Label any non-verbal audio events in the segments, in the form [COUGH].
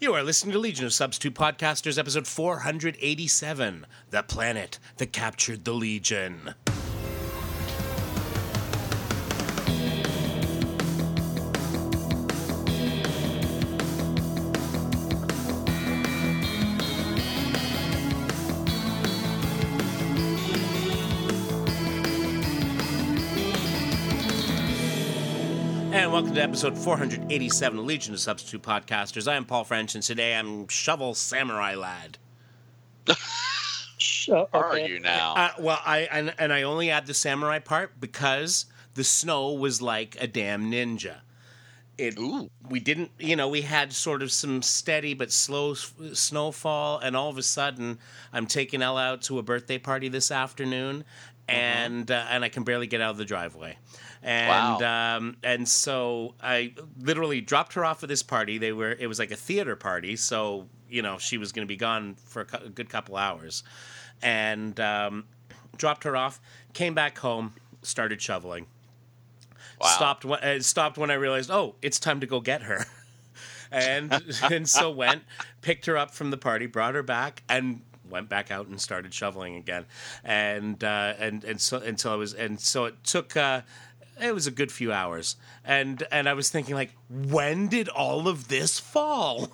You are listening to Legion of Substitute Podcasters, episode 487 The Planet That Captured the Legion. And welcome to episode 487 of Legion of Substitute Podcasters. I am Paul French, and today I'm Shovel Samurai Lad. [LAUGHS] Sh- uh, Are you now? Uh, well, I and, and I only add the samurai part because the snow was like a damn ninja. It Ooh. we didn't, you know, we had sort of some steady but slow s- snowfall, and all of a sudden, I'm taking Ella out to a birthday party this afternoon, and uh, and I can barely get out of the driveway. And um, and so I literally dropped her off at this party. They were it was like a theater party, so you know she was going to be gone for a, a good couple hours, and um, dropped her off. Came back home, started shoveling. Wow. Stopped when uh, stopped when I realized, oh, it's time to go get her, [LAUGHS] and [LAUGHS] and so went, picked her up from the party, brought her back, and went back out and started shoveling again, and uh, and and so until I was and so it took. Uh, it was a good few hours, and and I was thinking like, when did all of this fall?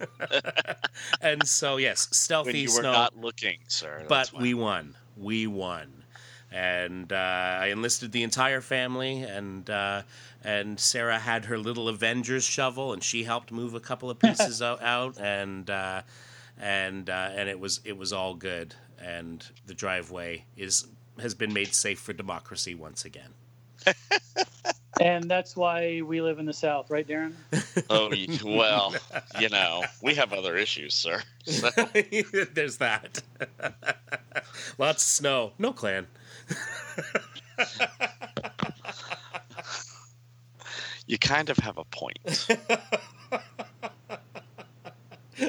[LAUGHS] and so yes, stealthy when you were snow not looking, sir. but why. we won. We won, and uh, I enlisted the entire family, and uh, and Sarah had her little Avengers shovel, and she helped move a couple of [LAUGHS] pieces out, out, and uh, and uh, and it was it was all good, and the driveway is has been made safe for democracy once again. [LAUGHS] And that's why we live in the South, right, Darren? [LAUGHS] Oh well, you know, we have other issues, sir. So, [LAUGHS] There's that. Lots of snow. No clan. you kind of have a point.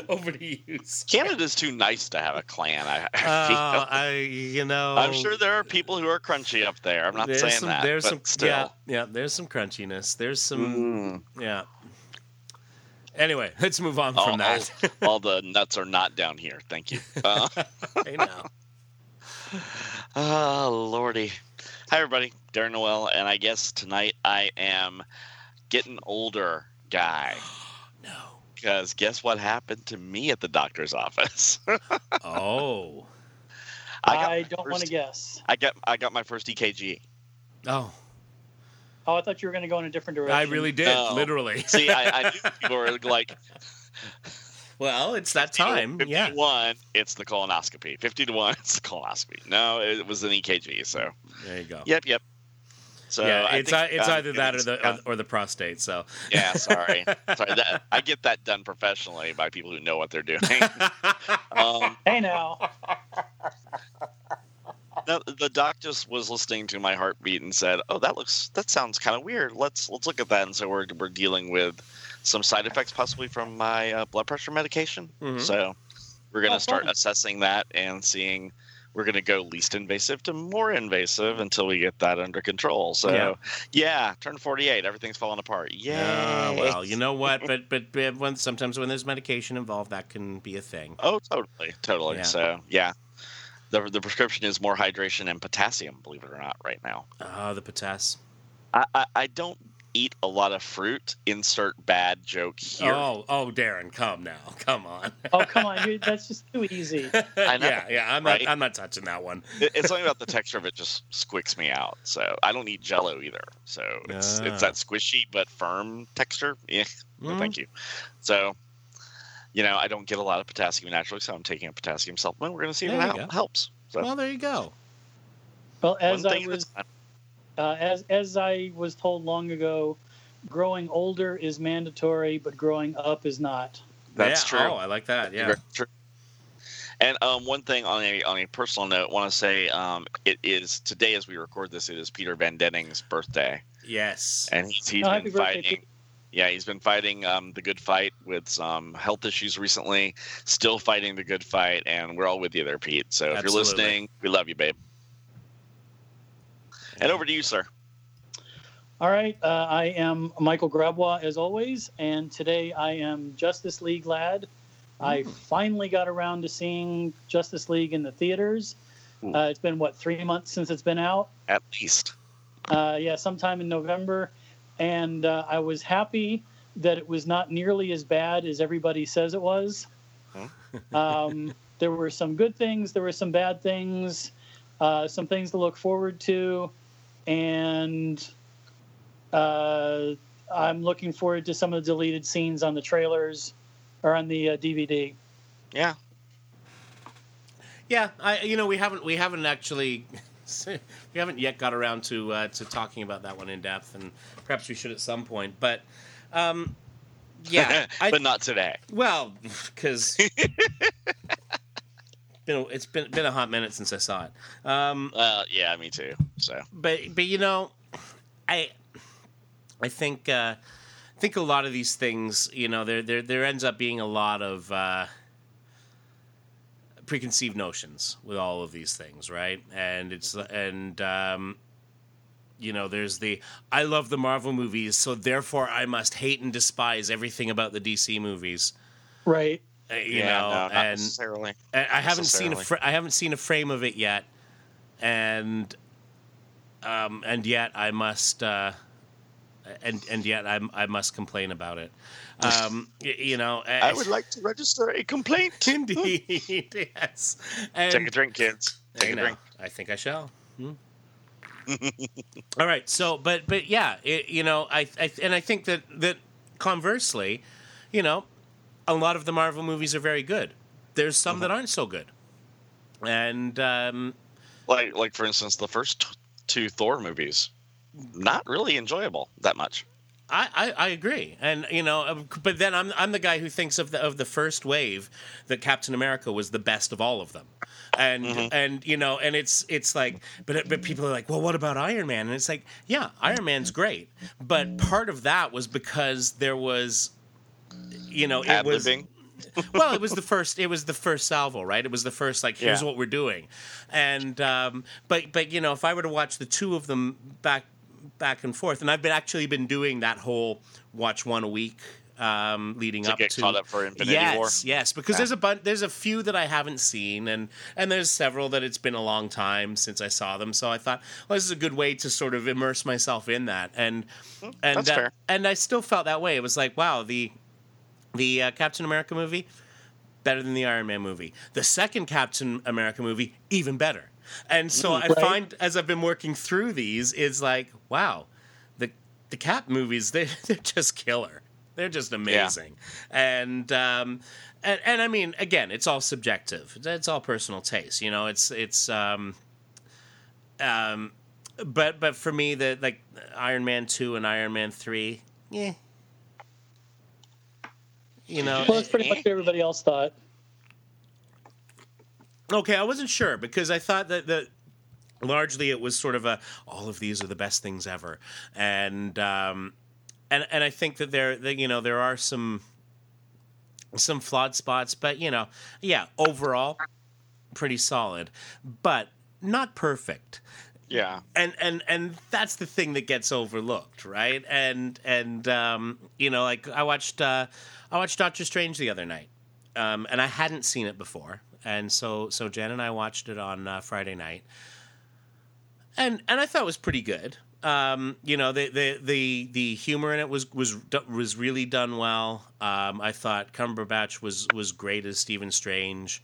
Over to you. Canada's too nice to have a clan. I, I Uh, feel. I, you know, I'm sure there are people who are crunchy up there. I'm not saying some, that, There's some, still. yeah, yeah. There's some crunchiness. There's some, Mm. yeah. Anyway, let's move on all, from that. all- all the nuts are not down here. Thank you. [LAUGHS] Uh, hey now, Oh, lordy. Hi, everybody. Darren Noel, and I guess tonight I am getting older guy. [GASPS] no. Because guess what happened to me at the doctor's office? [LAUGHS] Oh, I, got my don't want to guess. I got I got my first EKG. oh. Oh, I thought you were going to go in a different direction. I really did, No. literally. See, I, I [LAUGHS] knew people were like, well, it's that time. 50 Yeah. to one, it's the colonoscopy. Fifty to one, it's the colonoscopy. No, it was an EKG. So, There you go. yep, yep. So yeah, I it's think, it's um, either that or the or, or the prostate. So. yeah. Sorry, [LAUGHS] sorry. That, I get that done professionally by people who know what they're doing. [LAUGHS] um, Hey, now. No, the doc just was listening to my heartbeat and said, "Oh, that looks that sounds kind of weird. Let's let's look at that." And so we're we're dealing with some side effects possibly from my uh, blood pressure medication. Mhm. So we're going to Oh, start fun. assessing that and seeing. We're going to go least invasive to more invasive until we get that under control. So Yeah. yeah, turn 48, everything's falling apart. Yeah. Uh, well, you know what? [LAUGHS] But but, but when, sometimes when there's medication involved, that can be a thing. Oh, totally, totally. Yeah. So yeah, the the prescription is more hydration and potassium. Believe it or not, right now. Ah, the potass. I, I, I don't eat a lot of fruit. Insert bad joke here. Oh, oh, Darren, come now, [LAUGHS] come on. Oh, come on. You, that's just too easy. [LAUGHS] I know, yeah, yeah, I'm right? not, I'm not touching that one. It's something about the texture of it just squicks me out. So I don't eat Jello either. So it's Ah. it's that squishy but firm texture. Yeah, [LAUGHS] no, Mm. thank you. So. You know, I don't get a lot of potassium naturally, so I'm taking a potassium supplement. We're going to see if There it you hel- go. helps. So Well, there you go. Well, as one I thing at a was time. Uh, as as I was told long ago, growing older is mandatory, but growing up is not. That's Yeah, true. Oh, I like that. Yeah. Very true. And um, one thing on a on a personal note, want to say um, it is today as we record this. It is Peter Van Denning's birthday, Yes. and he's he's Oh, been happy birthday, fighting. Yeah, he's been fighting um, the good fight with some health issues recently. Still fighting the good fight, and we're all with you there, Pete. So if Absolutely. you're listening, we love you, babe. And over to you, sir. All right, uh, I am Michael Grabwa as always, and today I am Justice League lad. I finally got around to seeing Justice League in the theaters. Ooh. Uh, it's been what three months since it's been out. At least. Uh, yeah, sometime in November, and uh, I was happy that it was not nearly as bad as everybody says it was. [LAUGHS] um, there were some good things, there were some bad things, uh, some things to look forward to, and uh, I'm looking forward to some of the deleted scenes on the trailers or on the uh, DVD. Yeah. Yeah, I you know we haven't we haven't actually [LAUGHS] we haven't yet got around to uh, to talking about that one in depth, and perhaps we should at some point. But um, yeah, [LAUGHS] I, but not today. well [LAUGHS] because been it's been been a hot minute since I saw it. Um, Uh, yeah, me too. So but but you know, I I think uh, I think a lot of these things, you know, there there there ends up being a lot of uh, preconceived notions with all of these things, right? And it's and um, you know, there's the I love the Marvel movies, so therefore I must hate and despise everything about the DC movies. Right. Uh, you yeah, know, no, and necessarily. I I haven't seen a fr- I haven't seen a frame of it yet, and um, and yet I must uh, and and yet I I must complain about it. Um, [LAUGHS] you know, I would like to register a complaint. [LAUGHS] indeed [LAUGHS] yes. And, Take a drink, kids. Take a know. drink. I think I shall. Hmm. All right. So, but but yeah, it, you know, I, I and I think that that conversely, you know, a lot of the Marvel movies are very good. There's some that aren't so good, and um, Like, like for instance, the first two Thor movies, not really enjoyable that much. I, I, I agree, and you know, um, but then I'm I'm the guy who thinks of the of the first wave that Captain America was the best of all of them, and and you know, and it's it's like, but but people are like, well, what about Iron Man? And it's like, yeah, Iron Man's great, but part of that was because there was, you know, it was [LAUGHS] well, it was the first. It was the first salvo, right? It was the first like, here's Yeah. what we're doing, and um, but but you know, if I were to watch the two of them back back and forth, and I've been actually been doing that whole watch one a week um, leading To up get to caught up for Infinity yes, War. yes, because Yeah. there's a bunch, there's a few that I haven't seen, and and there's several that it's been a long time since I saw them. So I thought, well, this is a good way to sort of immerse myself in that, and and Hmm, that's uh, and I still felt that way. It was like, wow, the the uh, Captain America movie better than the Iron Man movie. The second Captain America movie even better. And so I Right. find as I've been working through these, it's like, wow, the the Cap movies [LAUGHS] they they're just killer. They're just amazing. And um and, and I mean, again, it's all subjective. It's all personal taste. You know, it's it's um um but but for me the like Iron Man 2 and Iron Man 3, yeah. You know, Well, that's pretty much what everybody else thought. Okay, I wasn't sure because I thought that that largely it was sort of a all of these are the best things ever, and um, and and I think that there that you know there are some some flawed spots, but you know, yeah, overall pretty solid, but not perfect Yeah. and and and that's the thing that gets overlooked, right? And and um, you know, like I watched uh, I watched Doctor Strange the other night, um, and I hadn't seen it before, and so so Jen and I watched it on uh, Friday night, and and I thought it was pretty good. Um, you know, the, the the the humor in it was was was really done well. Um, I thought Cumberbatch was was great as Stephen Strange,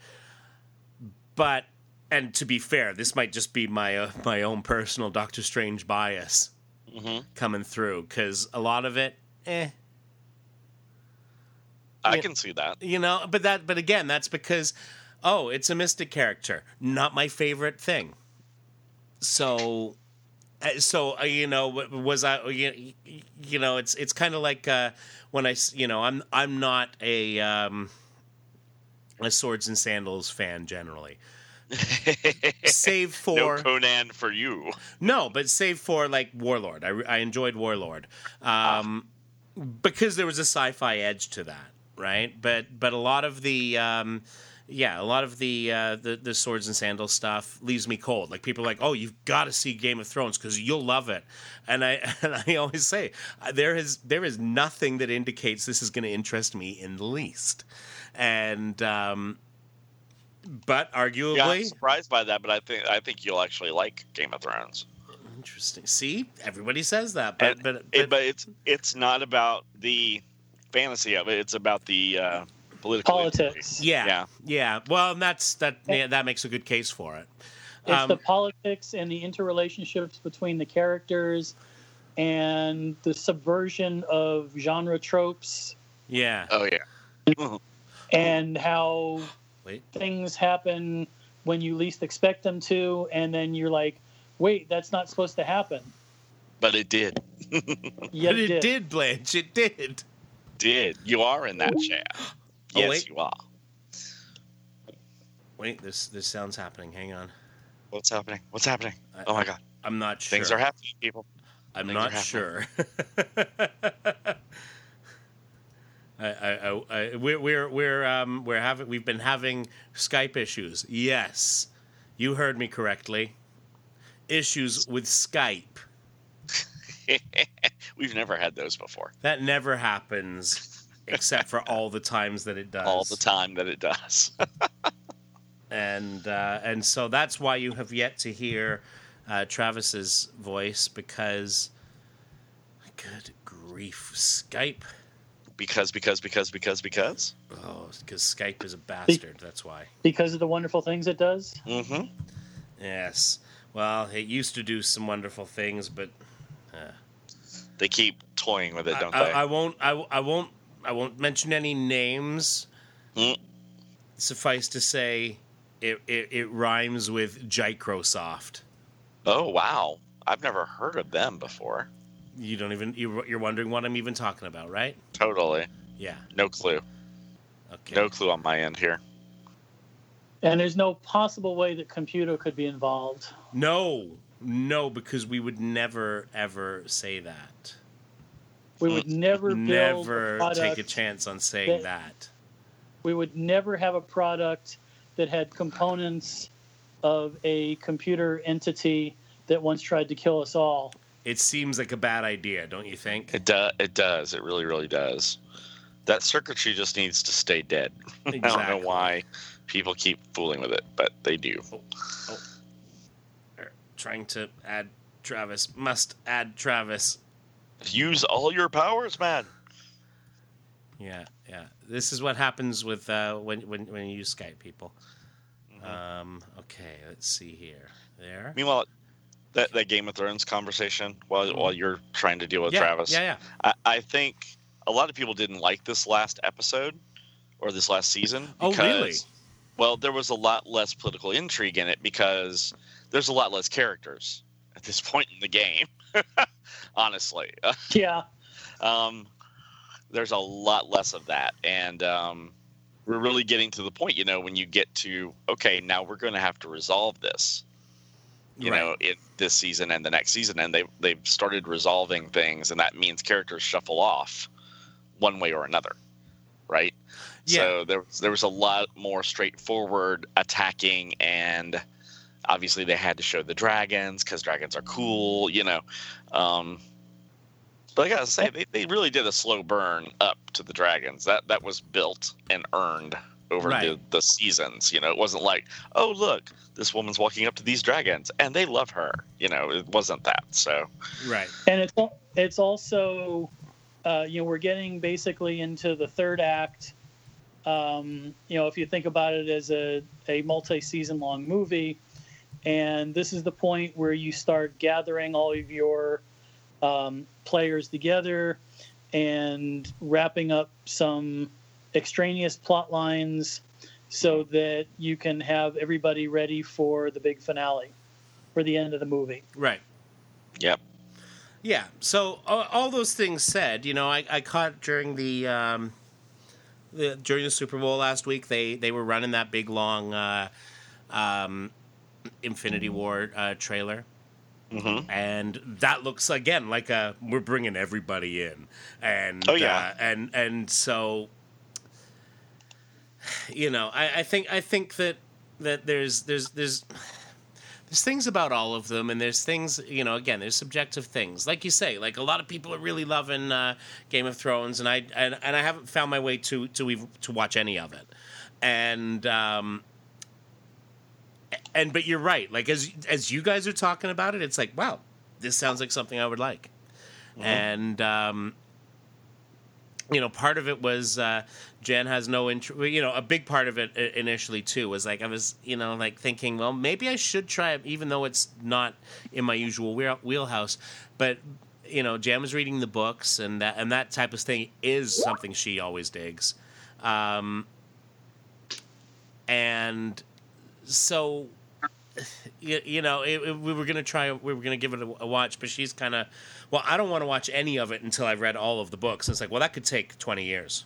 but and to be fair, this might just be my uh, my own personal Doctor Strange bias hmm coming through because a lot of it, eh, I Yeah. can see that. you know. But that, but again, that's because oh, it's a mystic character, not my favorite thing. So, uh, so uh, you know, was I? You, you know, it's it's kind of like uh, when I, you know, I'm I'm not a um, a swords and sandals fan generally. [LAUGHS] Save for no Conan for you. No, but save for like Warlord. I, I enjoyed Warlord um, because there was a sci-fi edge to that, right? But but a lot of the um, yeah, a lot of the, uh, the the swords and sandals stuff leaves me cold. Like people are like, "Oh, you've got to see Game of Thrones because you'll love it," and I [LAUGHS] and I always say uh, there is there is nothing that indicates this is going to interest me in the least, and um, but Yeah, I'm arguably surprised by that, but I think I think you'll actually like Game of Thrones. interesting. See, everybody says that, but And but, It- but, but it's it's not about the fantasy of it; it's about the uh, political Politics. yeah, yeah. yeah, Well, and that's that. Yeah, that makes a good case for it. It's Um, the politics and the interrelationships between the characters and the subversion of genre tropes Yeah. Oh yeah. [LAUGHS] and how Wait. things happen when you least expect them to and then you're like wait that's not supposed to happen But it did. [LAUGHS] yet but it did. Blanche. It did. Did you are in that chair. Oh, Yes, wait. you are. Wait, this this sounds happening. Hang on. What's happening? What's happening? I- Oh my god, I'm not sure. things are happening, people. I'm things not sure. [LAUGHS] I, I, I, we're we're we're um we're having we've been having Skype issues. Yes, you heard me correctly. Issues with Skype. [LAUGHS] We've never had those before. That never happens, except for all the times that it does. All the time that it does. [LAUGHS] and uh, and so that's why you have yet to hear uh, Travis's voice because, good grief, Skype. Because, because, because, because, because. Oh, because Skype is a bastard. That's why. because of the wonderful things it does Mm-hmm. Yes. Well, it used to do some wonderful things, but They keep toying with it, don't I, they? I, I won't. I, I won't. I won't mention any names. Mm. Suffice to say, it, it, it rhymes with Microsoft. oh wow, I've never heard of them before. You don't even. You're, you're wondering what I'm even talking about, right? Totally, Yeah. no clue. Okay. No clue on my end here. and there's no possible way that computer could be involved No, no, because we would never ever say that. we would never build Never a take a chance on saying that- that. we would never have a product that had components of a computer entity that once tried to kill us all It seems like a bad idea, don't you think? It does. It does. It really, really does. That circuitry just needs to stay dead. [LAUGHS] I don't know why people keep fooling with it, but they do. Er, Trying to add Travis. Must add Travis. Use all your powers, man. Yeah, yeah. This is what happens with uh, when when when you use Skype, people. Mm-hmm. Um, okay, let's see here. There. Meanwhile, that, that Game of Thrones conversation while while you're trying to deal with yeah, Travis, Yeah, yeah. I, I think a lot of people didn't like this last episode or this last season. Oh, really? Well, there was a lot less political intrigue in it because there's a lot less characters at this point in the game. [LAUGHS] Honestly, [LAUGHS] yeah um, there's a lot less of that, and um, we're really getting to the point. You know, when you get to okay, now we're going to have to resolve this you Right. know, in this season and the next season, and they they've started resolving things, and that means characters shuffle off one way or another, right? Yeah. So there was there was a lot more straightforward attacking, and obviously they had to show the dragons because dragons are cool, you know. Um, but I gotta say, they, they really did a slow burn up to the dragons. That that was built and earned over the, Right. the seasons. You know, it wasn't like, oh look, this woman's walking up to these dragons and they love her. You know, it wasn't that. So Right. and it's it's also uh, you know we're getting basically into the third act um, you know if you think about it as a, a multi-season long movie and this is the point where you start gathering all of your um, players together and wrapping up some extraneous plot lines so that you can have everybody ready for the big finale for the end of the movie Right. yep. Yeah. So all, all those things said, you know, I, I caught during the, um, the during the Super Bowl last week. They they were running that big long uh, um, Infinity War uh, trailer. hmm and that looks again like a we're bringing everybody in and Oh, yeah. uh, and and so you know, I, I think I think that that there's there's there's there's things about all of them, and there's things you know. Again, there's subjective things, like you say. Like a lot of people are really loving uh, Game of Thrones, and I and, and I haven't found my way to to to watch any of it, and. Um, and but you're right. Like as as you guys are talking about it, it's like, wow, this sounds like something I would like. And um, you know, part of it was uh, Jen has no interest. You know, a big part of it initially too was like I was, you know, like thinking, well, maybe I should try it, even though it's not in my usual wheelhouse. But you know, Jen was reading the books, and that and that type of thing is something she always digs. Um, and so you, you know it, it- we were gonna try we were gonna give it a, a watch but she's kind of well i don't want to watch any of it until i've read all of the books it's like well that could take 20 years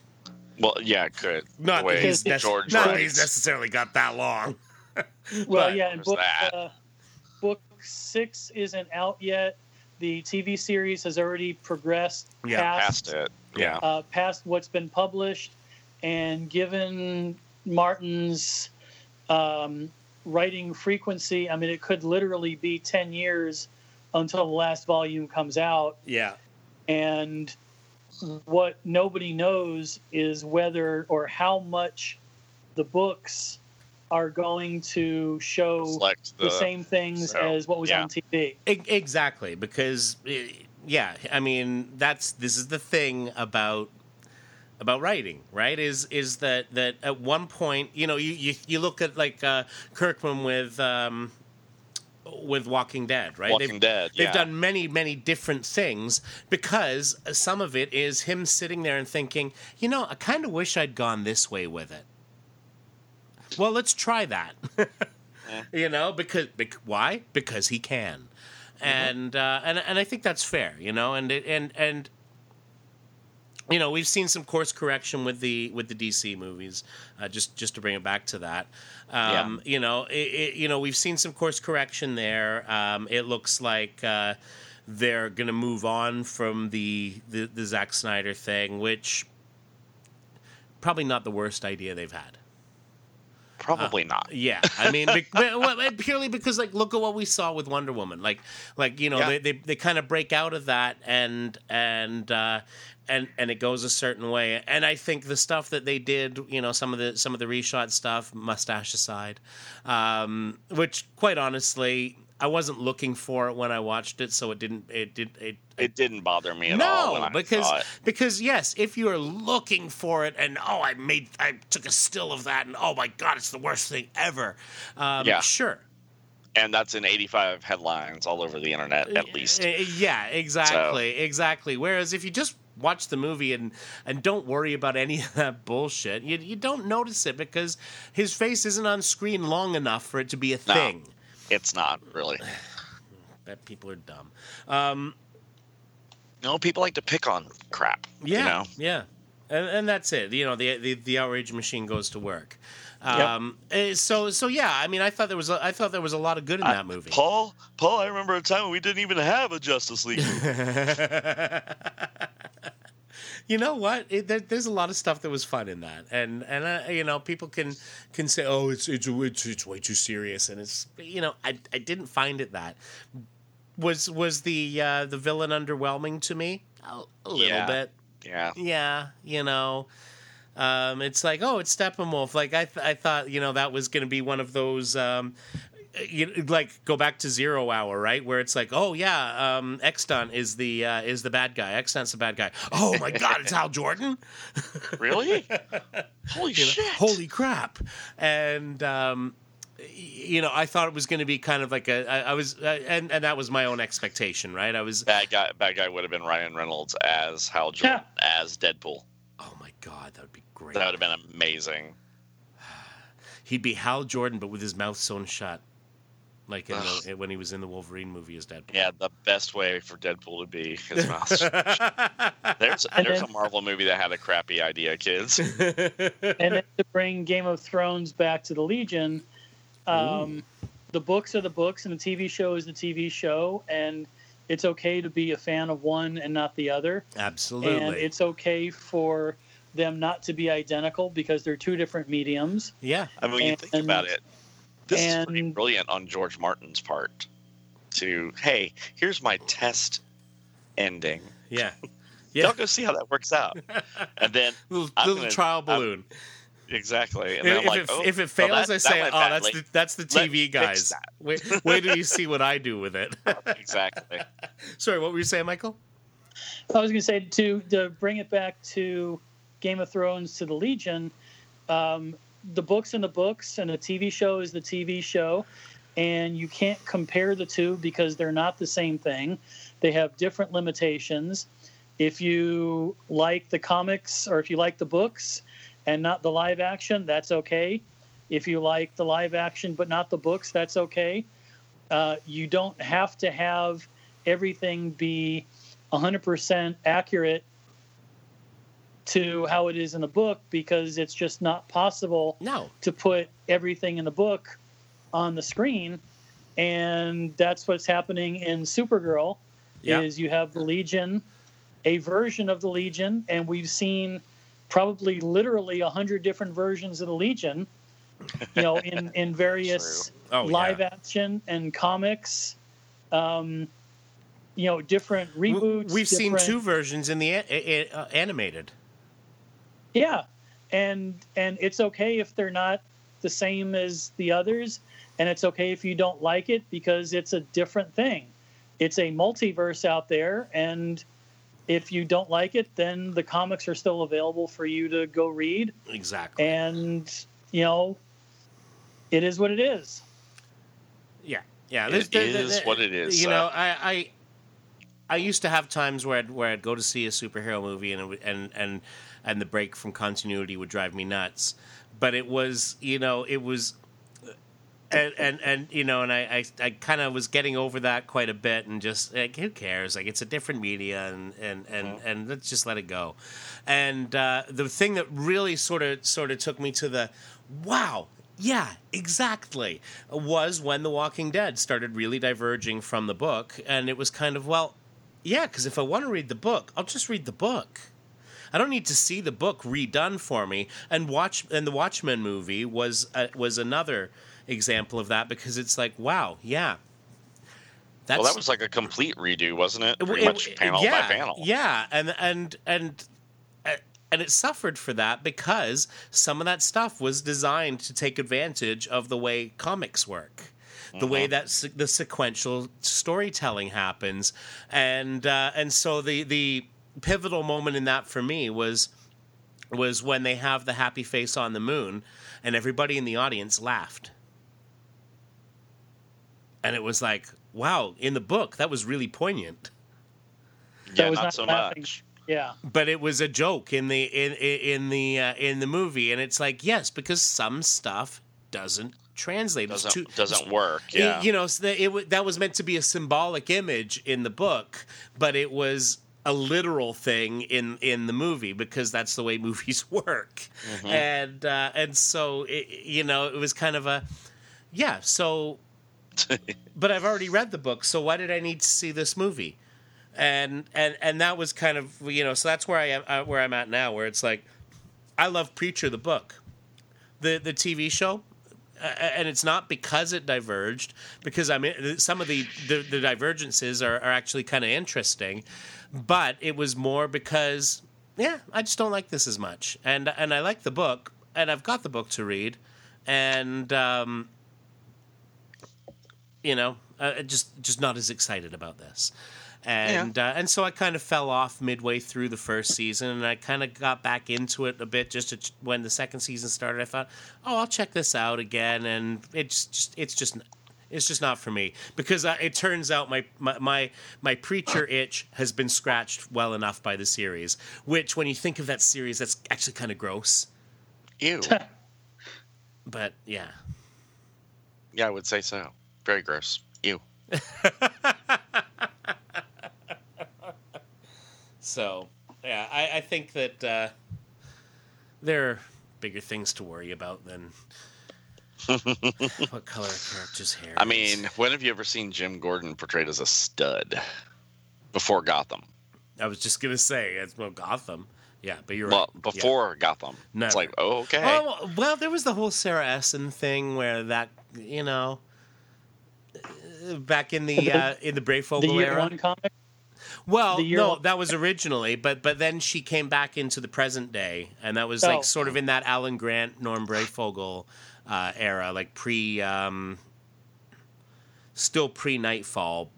Well, yeah, it could. not The that way he's, Because nec- George not that he's necessarily got that long [LAUGHS] Well, But yeah, and book that. uh, book six isn't out yet. The TV series has already progressed Yeah, Past it. Yeah. uh, past what's been published, and given Martin's um, writing frequency, I mean, it could literally be ten years until the last volume comes out. yeah And what nobody knows is whether or how much the books are going to show Select the, same things so, as what was yeah. on TV. E- exactly because eh, yeah i mean that's this is the thing about about writing right is is that that at one point you know you you, you look at like uh kirkman with um with walking dead right Walking Dead. They've yeah. done many, many different things because some of it is him sitting there and thinking, you know, I kind of wish I'd gone this way with it. Well, let's try that. [LAUGHS] You know, because bec- why? Because he can, and uh, and and I think that's fair. You know, and it, and and you know we've seen some course correction with the with the DC movies. Uh, just just to bring it back to that, um, you know, it, it, you know we've seen some course correction there. Um, it looks like uh, they're going to move on from the, the the Zack Snyder thing, which probably not the worst idea they've had. Probably not. Yeah, I mean, well, purely because like look at what we saw with Wonder Woman. Like, like you know, Yeah. they, they they kind of break out of that and and uh, and and it goes a certain way. And I think the stuff that they did, you know, some of the some of the reshot stuff, mustache aside, um, which quite honestly. I wasn't looking for it when I watched it, so it didn't. It did. It It didn't bother me at all. when no, I because because yes, if you are looking for it, and oh, I made I took a still of that, and oh my god, it's the worst thing ever. Um, Yeah. sure, and that's in 85 headlines all over the internet at least. Uh, yeah, exactly, exactly. Whereas if you just watch the movie and and don't worry about any [LAUGHS] of that bullshit, you you don't notice it because his face isn't on screen long enough for it to be a No. It's not really. [SIGHS] That people are dumb. Um, No, people like to pick on crap. Yeah, You know? yeah, and, and that's it. You know, the, the the outrage machine goes to work. Yep. Um, eh, So so yeah, I mean, I thought there was a, I thought there was a lot of good in that movie. Paul, Paul, I remember a time when we didn't even have a Justice League. [LAUGHS] you know what? It, there, there's a lot of stuff that was fun in that, and and uh, you know, people can can say, oh, it's it's it's, it's way too serious, and it's you know, I I didn't find it that. Was was the uh, the villain underwhelming to me? A, a little Yeah. bit. yeah. yeah, you know, um, it's like, oh, it's Steppenwolf. Like I, th- I thought, you know, that was going to be one of those, um, you like go back to Zero Hour, right? Where it's like, oh yeah, um, Extant is the uh, is the bad guy. Extant's the bad guy. Oh my God, it's Hal Jordan. [LAUGHS] Really? Holy You know, shit. Holy crap! And um, you know, I thought it was going to be kind of like a. I, I was, uh, and and that was my own expectation, right? I was, Bad guy, bad guy would have been Ryan Reynolds as Hal Jordan, as Deadpool. oh my God, that would be great. That would have been amazing. [SIGHS] He'd be Hal Jordan, but with his mouth sewn shut, like in the, when he was in the Wolverine movie as Deadpool. Yeah, the best way for Deadpool to be his [LAUGHS] mouth. there's there's then- a Marvel movie that had a crappy idea, kids. [LAUGHS] and then to bring Game of Thrones back to the Legion, um, the books are the books, and the TV show is the TV show, and it's okay to be a fan of one and not the other, Absolutely. and it's okay for them not to be identical because they're two different mediums. Yeah. I mean, when you think about it, this is pretty brilliant on George Martin's part. To hey, here's my test ending. Yeah. [LAUGHS] Y'all go see how that works out, [LAUGHS] and then little little gonna- trial I'm- balloon. exactly. And If, then I'm if like, it, oh, if it well, fails, that- I say, went "Oh, that's the that's the TV fix guys." [LAUGHS] Wait, wait till you see what I do with it. exactly. Sorry, what were you saying, Michael? I was going to say to to bring it back to Game of Thrones to the Legion. Um, the books and the books, and the TV show is the TV show, and you can't compare the two because they're not the same thing. They have different limitations. If you like the comics or if you like the books and not the live action, that's okay. If you like the live action but not the books, that's okay. Uh, you don't have to have everything be 100% accurate to how it is in the book because it's just not possible No. to put everything in the book on the screen and that's what's happening in supergirl Yeah. is you have the legion a version of the legion and we've seen probably literally a 100 different versions of the legion you know in [LAUGHS] in various Oh, live yeah. action and comics um you know different reboots We've seen two versions in the a- a- uh, animated. Yeah, and and it's okay if they're not the same as the others, and it's okay if you don't like it because it's a different thing. It's a multiverse out there, and if you don't like it, then the comics are still available for you to go read, Exactly. and you know, it is what it is. Yeah, yeah. It there's- there- there- is there- what it is, You uh, know, I, I, I used to have times where I'd, where I'd go to see a superhero movie and would, and and and the break from continuity would drive me nuts. But it was, you know, it was. And, and and you know and I I, I kind of was getting over that quite a bit and just like who cares like it's a different media and and and, and let's just let it go, and uh, the thing that really sort of sort of took me to the wow yeah, exactly. Was when The Walking Dead started really diverging from the book, and it was kind of well, yeah, because if I want to read the book, I'll just read the book. I don't need to see the book redone for me. And watch and the Watchmen movie was uh, was another example of that because it's like wow, yeah. That's, well, that was like a complete redo, wasn't it? Pretty it- much panel yeah, by panel. Yeah, and and and uh, and it suffered for that because some of that stuff was designed to take advantage of the way comics work. The way that se- the sequential storytelling happens, and uh, and so the the pivotal moment in that for me was was when they have the happy face on the moon, and everybody in the audience laughed, and it was like, wow! In the book, that was really poignant. Yeah, was not not so laughing. much. Yeah, but it was a joke in the in in in the uh, in the movie and it's like yes because some stuff doesn't translate Doesn't too- doesn't work. it- Yeah. you know so that it that was meant to be a symbolic image in the book but it was a literal thing in in the movie because that's the way [LAUGHS] movies work Mm-hmm. and uh, and so it, you know it was kind of a yeah so [LAUGHS] but I've already read the book, so why did I need to see this movie? And and and that was kind of you know so that's where I am uh, where I'm at now, where it's like I love Preacher the book, the the TV show, uh, and it's not because it diverged because I mean some of the the, the divergences are, are actually kind of interesting, but it was more because yeah I just don't like this as much, and and I like the book, and I've got the book to read, and. um you know, uh, just just not as excited about this. And uh, and so I kind of fell off midway through the first season, and I kind of got back into it a bit. Just ch- when the second season started, I thought, oh, I'll check this out again, and it's just it's just it's just not for me because uh, it turns out my, my my my preacher itch has been scratched well enough by the series. Which, when you think of that series, that's actually kind of gross. Ew. [LAUGHS] But yeah, yeah, I would say so. Very gross. Ew. [LAUGHS] So, yeah, I, I think that uh, there are bigger things to worry about than [LAUGHS] what color a character's hair. I is. mean, when have you ever seen Jim Gordon portrayed as a stud before Gotham? I was just gonna say it's well Gotham. yeah, but you're Well, right. Yeah. before Gotham, Never. it's like, oh, okay. Oh well, there was the whole Sarah Essen thing where that you know, back in the uh, in the The Breyfogle year era. one comic. Well, no, one- that was originally, but but then she came back into the present day, and that was Oh. like sort of in that Alan Grant, Norm Breyfogle uh, era, like pre, um, still pre Nightfall,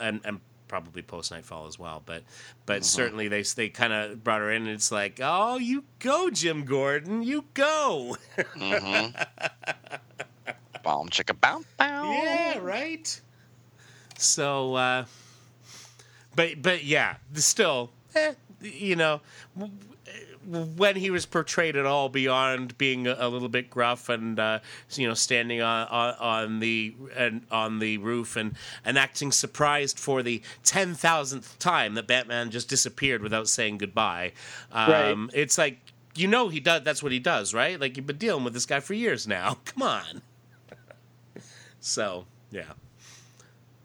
and and probably post Nightfall as well. But but certainly they they kind of brought her in, and it's like, oh, you go, Jim Gordon, you go. hmm Bomb chicka bow. Yeah, right. So, uh, but but yeah, still, eh, you know, when he was portrayed at all beyond being a, a little bit gruff and uh, you know standing on, on on the and on the roof and and acting surprised for the ten thousandth time that Batman just disappeared without saying goodbye, um, it's like. You know he does. That's what he does, right? Like you've been dealing with this guy for years now. [LAUGHS] Come on. So, yeah.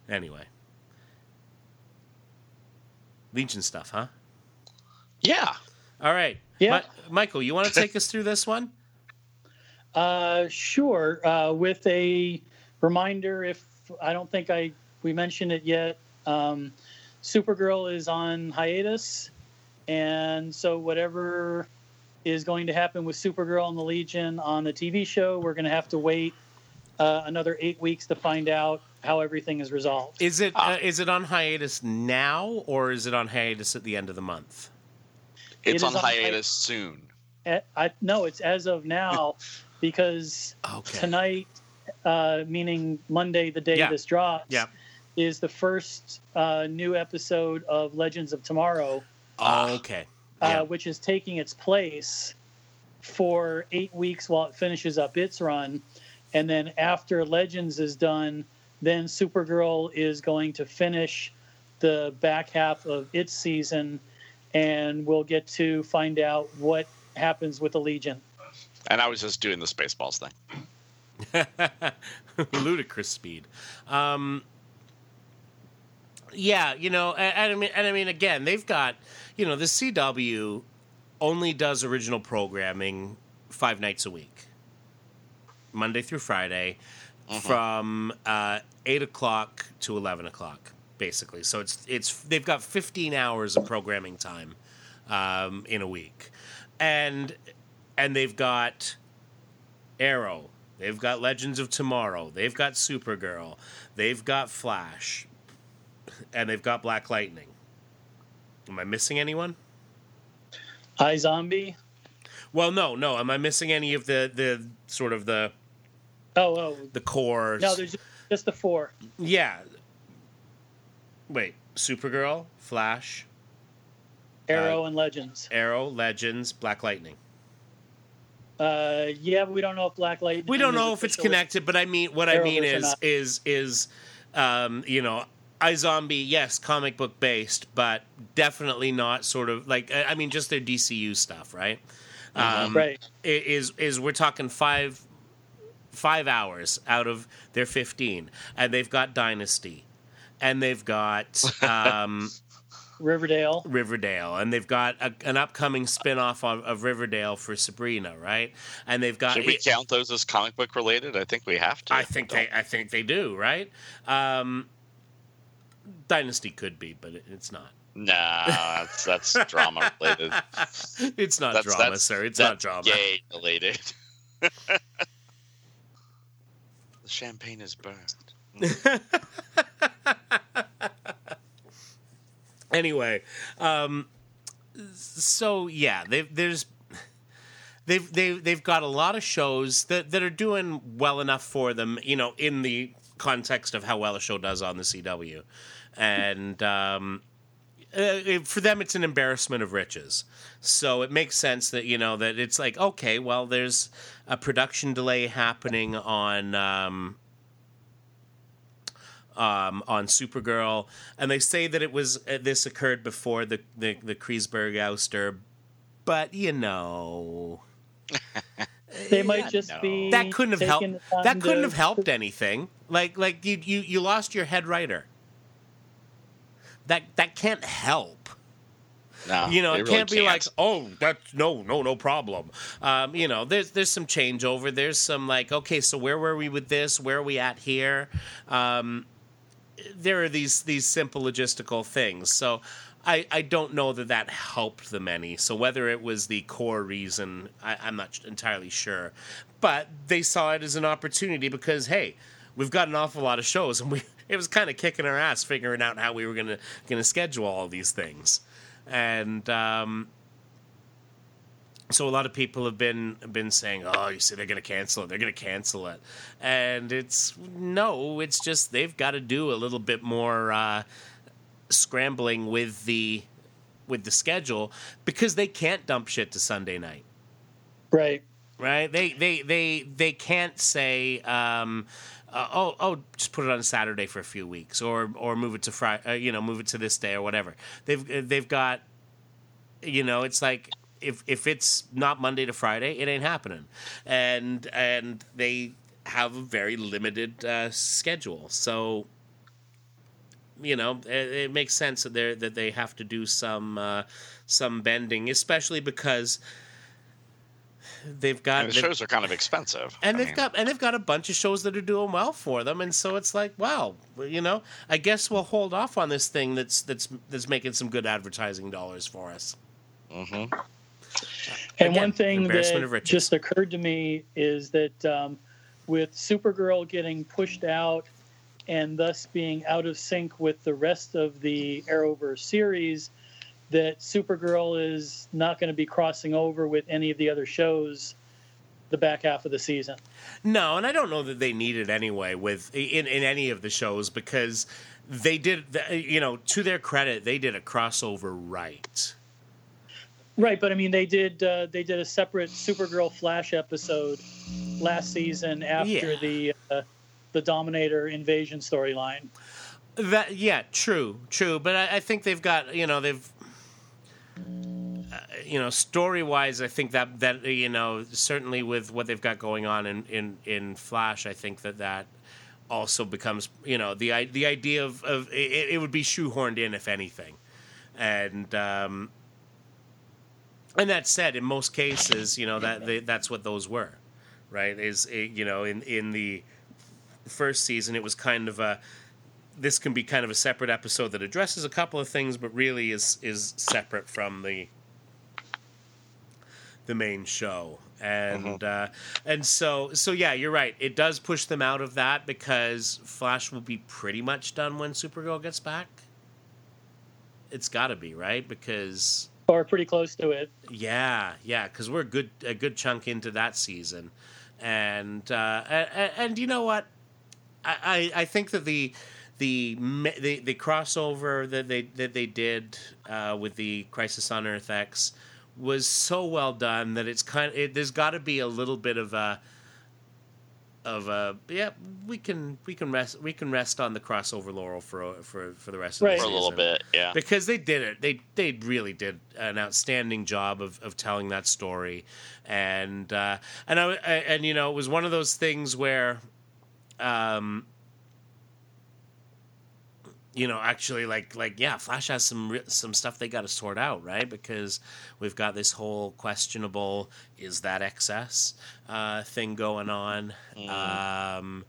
Anyway. Legion stuff, huh? Yeah. All right. Yeah. Mi- Michael, you want to take us through this one? [LAUGHS] Uh, sure. Uh, with a reminder, if I don't think I we mentioned it yet, um, Supergirl is on hiatus, and so whatever is going to happen with Supergirl and the Legion on the TV show, we're going to have to wait uh, another eight weeks to find out how everything is resolved. Is it Ah. uh, is it on hiatus now or is it on hiatus at the end of the month? It It's is on on hi- hiatus soon. Eh, I, no, it's as of now [LAUGHS] because Okay. tonight, uh, meaning Monday, the day Yeah. this drops, Yeah. is the first uh, new episode of Legends of Tomorrow, Ah. okay. uh, Yeah. which is taking its place for eight weeks while it finishes up its run. And then after Legends is done, then Supergirl is going to finish the back half of its season, and we'll get to find out what happens with the Legion. And I was just doing the Spaceballs thing. [LAUGHS] ludicrous speed. Um, yeah, you know, and, and I mean, and I mean, again, they've got, you know, the CW only does original programming five nights a week, Monday through Friday, from uh, eight o'clock to eleven o'clock, basically. So it's it's they've got fifteen hours of programming time um, in a week, and and they've got Arrow. They've got Legends of Tomorrow. They've got Supergirl. They've got Flash. And they've got Black Lightning. Am I missing anyone? iZombie. Well, no, no. Am I missing any of the the sort of the Oh, oh, the cores? no, there's just the four. yeah. Wait, Supergirl, Flash, Arrow and Legends. Arrow, Legends, Black Lightning. Uh, yeah, we don't know if Black Lightning. We don't know if it's connected, but I mean, what I mean is, is, is, um, you know, iZombie, yes, comic book based, but definitely not sort of like, I I mean, just their DCU stuff, right? Um, Right. Is is we're talking five five hours out of their fifteen, and they've got Dynasty, and they've got [LAUGHS] um, Riverdale. Riverdale, and they've got a, an upcoming spin-off of, of Riverdale for Sabrina, right? And they've got Should we count those as comic book related? I think we have to. I think they, I think they do, right? Um, Dynasty could be, but it, it's not. Nah, that's that's [LAUGHS] drama related. It's not That's drama, that's sir. It's that's not drama. Gay related. [LAUGHS] the champagne is burned. [LAUGHS] Anyway, um, so yeah, they've, there's they've they've they've got a lot of shows that that are doing well enough for them, you know, in the context of how well a show does on the CW, and. Um, uh, for them it's an embarrassment of riches so it makes sense that you know that it's like okay well there's a production delay happening on um, um, on Supergirl, and they say that it was uh, this occurred before the the, the Kreisberg ouster, but you know They might just no. be that couldn't have helped. taking That couldn't to- have helped anything. Like like you you you lost your head writer. That that can't help. No, you know, it really can't be like, oh, that's no, no, no problem. Um, you know, there's there's some changeover. There's some like, okay, so where were we with this? Where are we at here? Um, there are these these simple logistical things. So. I, I don't know that that helped them any. So whether it was the core reason, I, I'm not entirely sure. But they saw it as an opportunity because hey, we've got an awful lot of shows, and we [LAUGHS] it was kind of kicking our ass figuring out how we were gonna gonna schedule all these things, and um, so a lot of people have been been saying, "Oh, you see, they're gonna cancel it. They're gonna cancel it," and it's no, it's just they've got to do a little bit more uh, scrambling with the with the schedule because they can't dump shit to Sunday night Right. right? They they they they can't say, um, uh, oh oh, just put it on Saturday for a few weeks, or or move it to Friday, uh, you know, move it to this day or whatever. They've they've got, you know, it's like. If, if it's not Monday to Friday, it ain't happening, and and they have a very limited uh, schedule. So, you know, it, it makes sense that they that they have to do some uh, some bending, especially because they've got And the shows are kind of expensive. and I they've mean, got and they've got a bunch of shows that are doing well for them, and so it's like, wow, you know, I guess we'll hold off on this thing that's that's that's making some good advertising dollars for us. mhm. And Again, one thing that just occurred to me is that um, with Supergirl getting pushed out and thus being out of sync with the rest of the Arrowverse series, that Supergirl is not going to be crossing over with any of the other shows the back half of the season. No, and I don't know that they need it anyway with in in any of the shows because they did, you know, to their credit, they did a crossover right. Right, but I mean, they did uh, they did a separate Supergirl Flash episode last season after Yeah. the uh, the Dominator invasion storyline. That yeah, true, true. But I, I think they've got you know they've uh, you know story wise. I think that that you know certainly with what they've got going on in in in Flash, I think that that also becomes you know the the idea of of it, it would be shoehorned in if anything, and. um and that said, in most cases, you know that they, that's what those were, right? Is eh, you know in in the first season, it was kind of a this can be kind of a separate episode that addresses a couple of things, but really is is separate from the the main show. And uh, and so so yeah, you're right. It does push them out of that because Flash will be pretty much done when Supergirl gets back. It's got to be right because Or pretty close to it. yeah, yeah, because we're a good a good chunk into that season, and uh, and, and you know what, I, I I think that the the the, the crossover that they that they did uh, with the Crisis on Earth X was so well done that it's kind of it, there's got to be a little bit of a of a yeah we can we can rest we can rest on the crossover laurel for for for the rest of Right. the for a little bit, yeah. because they did it. They they really did an outstanding job of, of telling that story, and uh, and I, I and you know it was one of those things where, um, you know, actually like like yeah, Flash has some some stuff they got to sort out, right? Because we've got this whole questionable is that excess uh, thing going on. Um,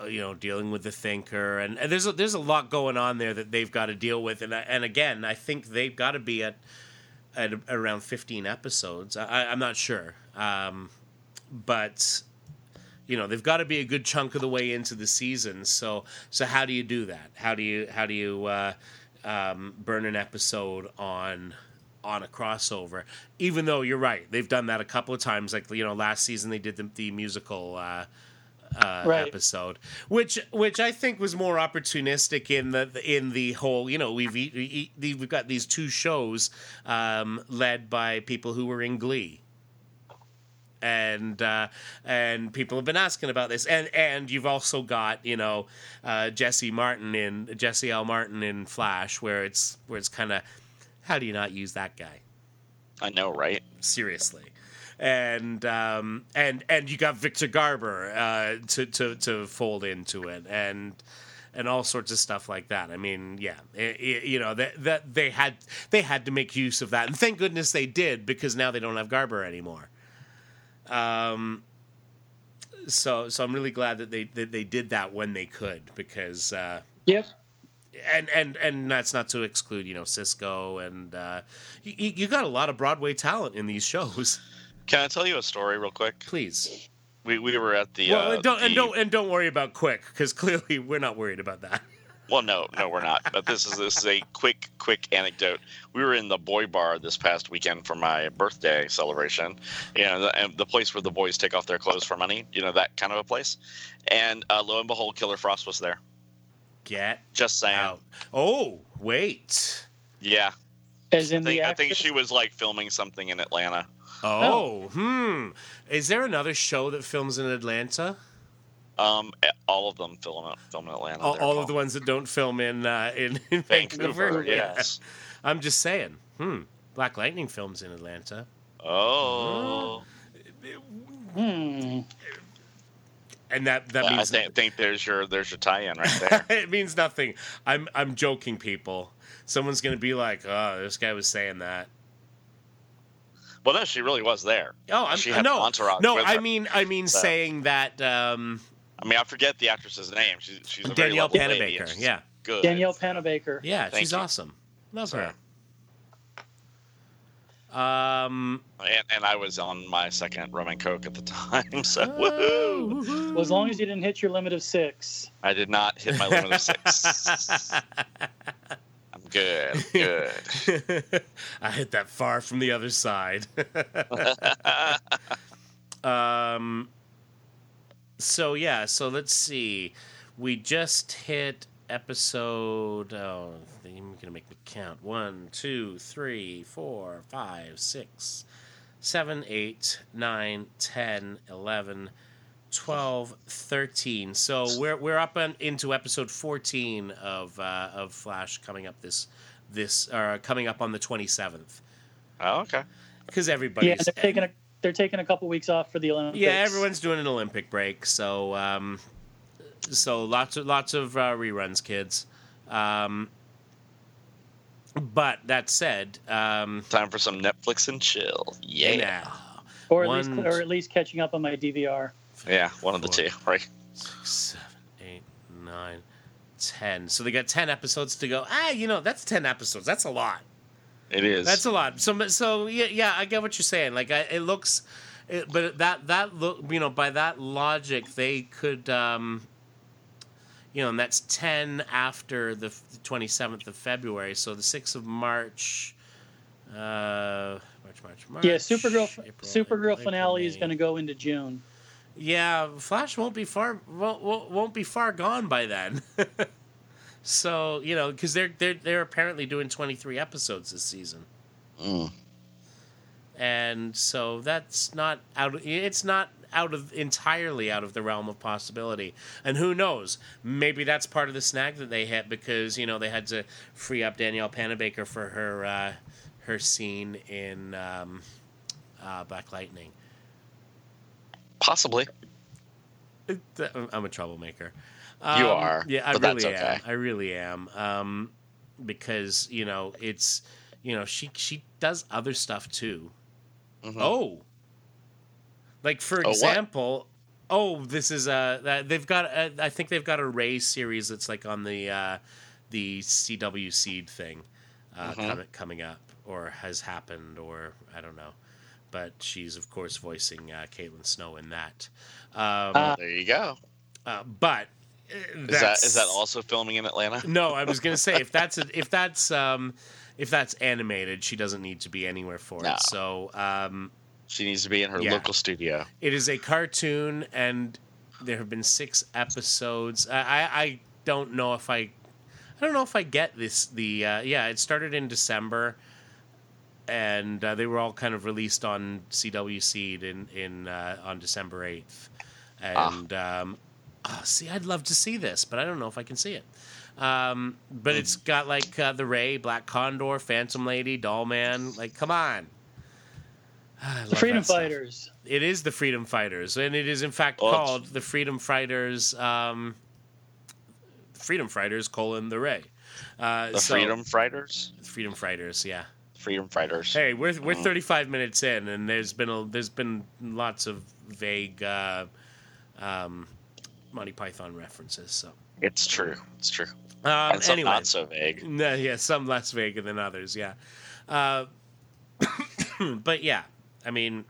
uh, you know, dealing with the thinker, and, and there's a, there's a lot going on there that they've got to deal with, and and again, I think they've got to be at at around 15 episodes. I, I'm not sure, um, but you know they've got to be a good chunk of the way into the season. So so how do you do that? How do you how do you uh, um, burn an episode on? on a crossover even though you're right they've done that a couple of times like you know last season they did the, the musical uh, uh, Right. episode, which which I think was more opportunistic in the in the whole. You know, we've we've got these two shows um, led by people who were in Glee. And uh, and people have been asking about this, and and you've also got you know uh, Jesse Martin in Jesse L Martin in Flash, where it's where it's kind of how do you not use that guy? I know, right? seriously. And um, and and you got Victor Garber uh, to, to to fold into it, and and all sorts of stuff like that. I mean, yeah, it, it, you know that that they had they had to make use of that, and thank goodness they did because now they don't have Garber anymore. Um, so so I'm really glad that they that they did that when they could because uh, Yep. and and and that's not to exclude you know Cisco and uh, you, you got a lot of Broadway talent in these shows. Can I tell you a story real quick? Please, We, we were at the. well, uh, and don't and don't and don't worry about quick because clearly we're not worried about that. Well, no, no, we're not. But this is this is a quick, quick anecdote. We were in the boy bar this past weekend for my birthday celebration. You know, the, and the place where the boys take off their clothes for money. You know, that kind of a place. And uh, lo and behold, Killer Frost was there. Get Just saying. out. Oh wait. Yeah, As I in think, the I think she was like filming something in Atlanta. Oh, hmm. Is there another show that films in Atlanta? Um, eh, all of them film film in Atlanta. All, all of the ones that don't film in uh, in, in Vancouver. Vancouver. Yeah. Yes. I'm just saying. Hmm. Black Lightning films in Atlanta. Oh, Hmm. And that that I means think, think there's your there's your tie-in right there. [LAUGHS] it means nothing. I'm I'm joking, people. Someone's gonna be like, "Oh, this guy was saying that." well, no, she really was there. Oh, I'm She had no, entourage no. I her. mean, I mean, So- saying that um, I mean, I forget the actress's name. She's she's a very Danielle lovely lady, Panabaker. and she's Yeah, good. Danielle Panabaker. yeah, Thank she's you. awesome. Love Sorry. her. Um, And, and I was on my second rum and coke at the [LAUGHS] time, so oh, woohoo! woohoo. Well, as long as you didn't hit your limit of six. I did not hit my limit of six. [LAUGHS] I'm good. Good. [LAUGHS] I hit that far from the other side. um, so yeah, so let's see. We just hit episode. Oh, I'm gonna make me count. One, two, three, four, five, six, seven, eight, nine, ten, eleven. 12 13 so we're we're up on, into episode 14 of uh, of flash coming up this this uh, coming up on the 27th oh, okay. because Yeah, they're taking a they're taking a couple weeks off for the Olympics. yeah everyone's doing an olympic break so um so lots of lots of uh, reruns kids um but that said um Time for some Netflix and chill. Yeah. now, or at One- least or at least catching up on my DVR. Yeah, one of the two, right? six, seven, eight, nine, ten. So they got ten episodes to go. Ah, you know that's ten episodes. That's a lot. It is. That's a lot. So so yeah yeah I get what you're saying. Like I, it looks, it, but that that look you know by that logic they could um, you know and that's ten after the twenty seventh of February. So the sixth of March. Uh, March, March, March. Yeah, Supergirl April, Supergirl April, finale is going to go into June. Yeah, Flash won't be far won't, won't won't be far gone by then. [LAUGHS] so you know, because they're they're they're apparently doing twenty three episodes this season, Mm. and so that's not out. Of, it's not out of entirely out of the realm of possibility. And who knows? Maybe that's part of the snag that they hit because you know they had to free up Danielle Panabaker for her uh, her scene in um, uh, Black Lightning. Possibly. I'm a troublemaker. You Um, are, Yeah, I really that's okay. am. I really am. Um, because you know it's you know she she does other stuff too. Mhm. Oh, like for Oh, what? example, oh this is a that they've got uh, I think they've got a Ray series that's like on the uh, the CW Seed thing uh, Mhm. coming coming up or has happened or I don't know. But she's of course voicing uh, Caitlin Snow in that. Um, Uh, There you go. uh, but uh, Is that that's- that also filming in Atlanta? No, I was gonna say if that's a, if that's um, if that's animated, she doesn't need to be anywhere for No. it. So um, She needs to be in her Yeah. local studio. it is a cartoon, and there have been six episodes. I, I, I don't know if I, I don't know if I get this. The uh, yeah, it started in December, and uh, they were all kind of released on CW Seed in in uh, on December eighth, and um, oh, see, I'd love to see this, but I don't know if I can see it. Um, but it's got like uh, the Ray, Black Condor, Phantom Lady, Doll Man. Like, come on. [SIGHS] The Freedom. Fighters. It is the Freedom Fighters, and it is in fact Well, it's- called the Freedom Fighters um, freedom fighters colon the Ray. Uh, The so- Freedom Fighters. freedom fighters, yeah. Freedom Fighters. Hey, we're we're Mhm. 35 minutes in, and there's been a, there's been lots of vague uh, um, Monty Python references. So, It's true. It's true. um, and some anyway, not so vague. no, yeah, some less vague than others. Yeah, uh, [COUGHS] but yeah, I mean,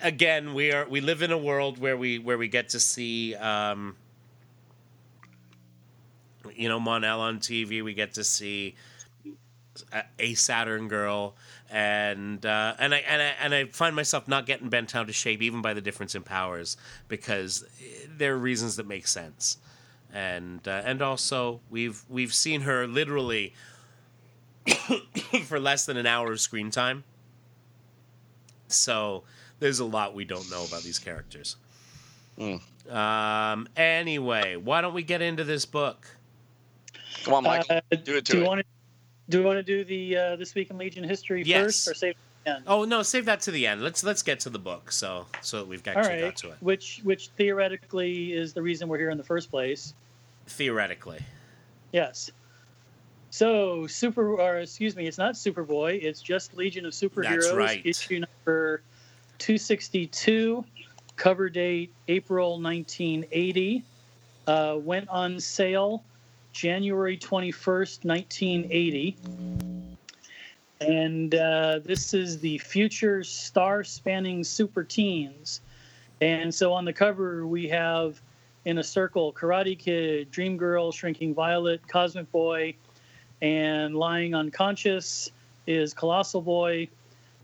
again, we are we live in a world where we where we get to see. Um, you know, Mon-El on TV. We get to see a, a Saturn girl, and uh, and I and I and I find myself not getting bent out of shape even by the difference in powers because eh, there are reasons that make sense, and uh, and also we've we've seen her literally [COUGHS] for less than an hour of screen time, so there's a lot we don't know about these characters. Mm. Um. Anyway, why don't we get into this book? Come on, Michael. Uh, do it to do you it. Do we want to do the uh, this week in Legion history Yes. first, or save it to the end? Oh no, save that to the end. Let's let's get to the book. So so that we've All actually right, got to it. which which theoretically is the reason we're here in the first place. Theoretically. Yes. So super, or excuse me, it's not Superboy. It's just Legion of Superheroes. right. Issue number two sixty two, cover date April nineteen eighty. Uh, went on sale January twenty first, nineteen eighty. And uh, this is the future star spanning super teens. And so on the cover, we have in a circle Karate Kid, Dream Girl, Shrinking Violet, Cosmic Boy, and lying unconscious is Colossal Boy.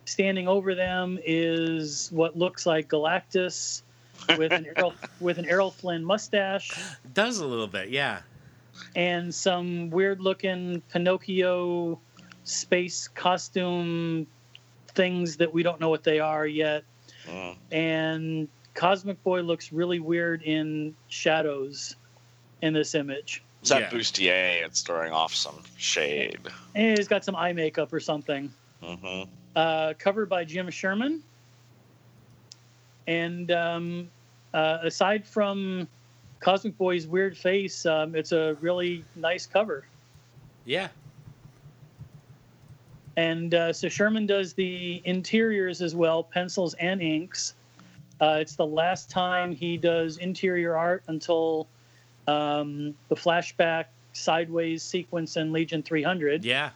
Standing over them is what looks like Galactus with an [LAUGHS] Errol, with an Errol Flynn mustache Does a little bit, yeah. And some weird looking Pinocchio space costume things that we don't know what they are yet. Mm. And Cosmic Boy looks really weird in shadows in this image. It's that Yeah. bustier. It's throwing off some shade. And he's got some eye makeup or something. hmm Uh, covered by Jim Sherman. And um, uh, aside from Cosmic Boy's weird face, um, it's a really nice cover. Yeah. And uh, so Sherman does the interiors as well, pencils and inks. Uh, it's the last time he does interior art until um, the flashback sideways sequence in Legion 300. Yeah.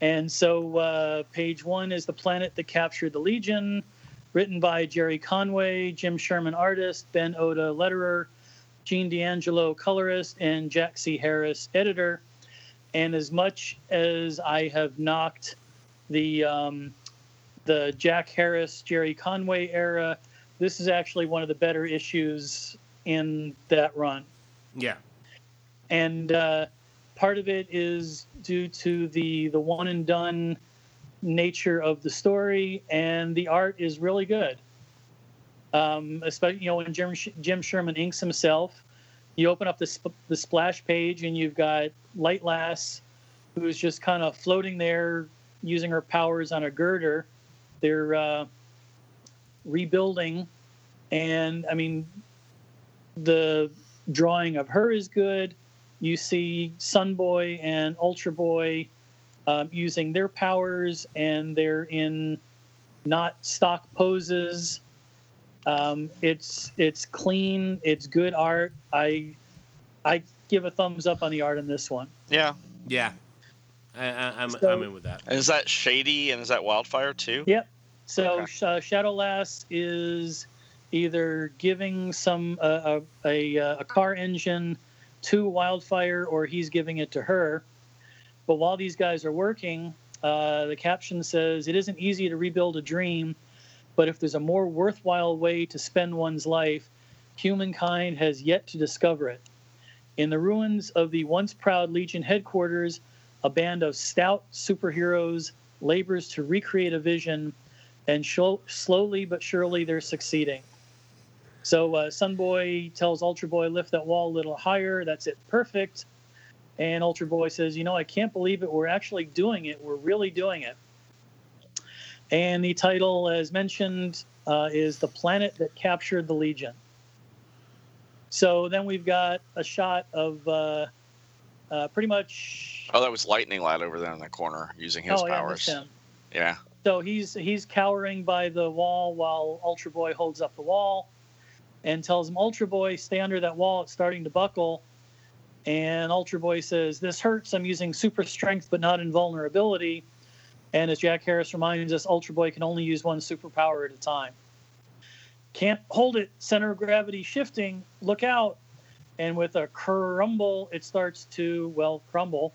And so uh, page one is The Planet That Captured the Legion, written by Gerry Conway, Jim Sherman, artist, Ben Oda, letterer, Gene D'Angelo, colorist, and Jack C. Harris, editor. And as much as I have knocked the um, the Jack Harris, Gerry Conway era, this is actually one of the better issues in that run Yeah. and uh, part of it is due to the the one and done nature of the story, and the art is really good. Um, especially, you know, when Jim Jim Sherman inks himself, you open up the sp- the splash page, and you've got Light Lass, who's just kind of floating there, using her powers on a girder. They're uh, rebuilding, and I mean, the drawing of her is good. You see Sun Boy and Ultra Boy um, using their powers, and they're in not stock poses. Um, it's it's clean. It's good art. I I give a thumbs up on the art in this one. Yeah. Yeah. I, I, I'm, So- I'm in with that. Is that shady and is that wildfire too? Yep. So Okay. uh, Shadow Lass is either giving some uh, a, a a car engine to Wildfire, or he's giving it to her. But while these guys are working, uh, the caption says it isn't easy to rebuild a dream, but if there's a more worthwhile way to spend one's life, humankind has yet to discover it. In the ruins of the once proud Legion headquarters, a band of stout superheroes labors to recreate a vision, and sho- slowly but surely they're succeeding. So uh, Sunboy tells Ultra Boy, lift that wall a little higher. That's it, perfect. And Ultra Boy says, you know, I can't believe it. We're actually doing it. We're really doing it. And the title, as mentioned, uh, is The Planet That Captured the Legion. So then we've got a shot of uh, uh, pretty much. Oh, that was Lightning Lad over there in the corner using his oh yeah, powers. him. Yeah. So he's he's cowering by the wall while Ultra Boy holds up the wall, and tells him, "Ultra Boy, stay under that wall. It's starting to buckle." And Ultra Boy says, "This hurts. I'm using super strength, but not invulnerability." And as Jack Harris reminds us, Ultra Boy can only use one superpower at a time. Can't hold it. Center of gravity shifting. Look out. And with a crumble, it starts to, well, crumble.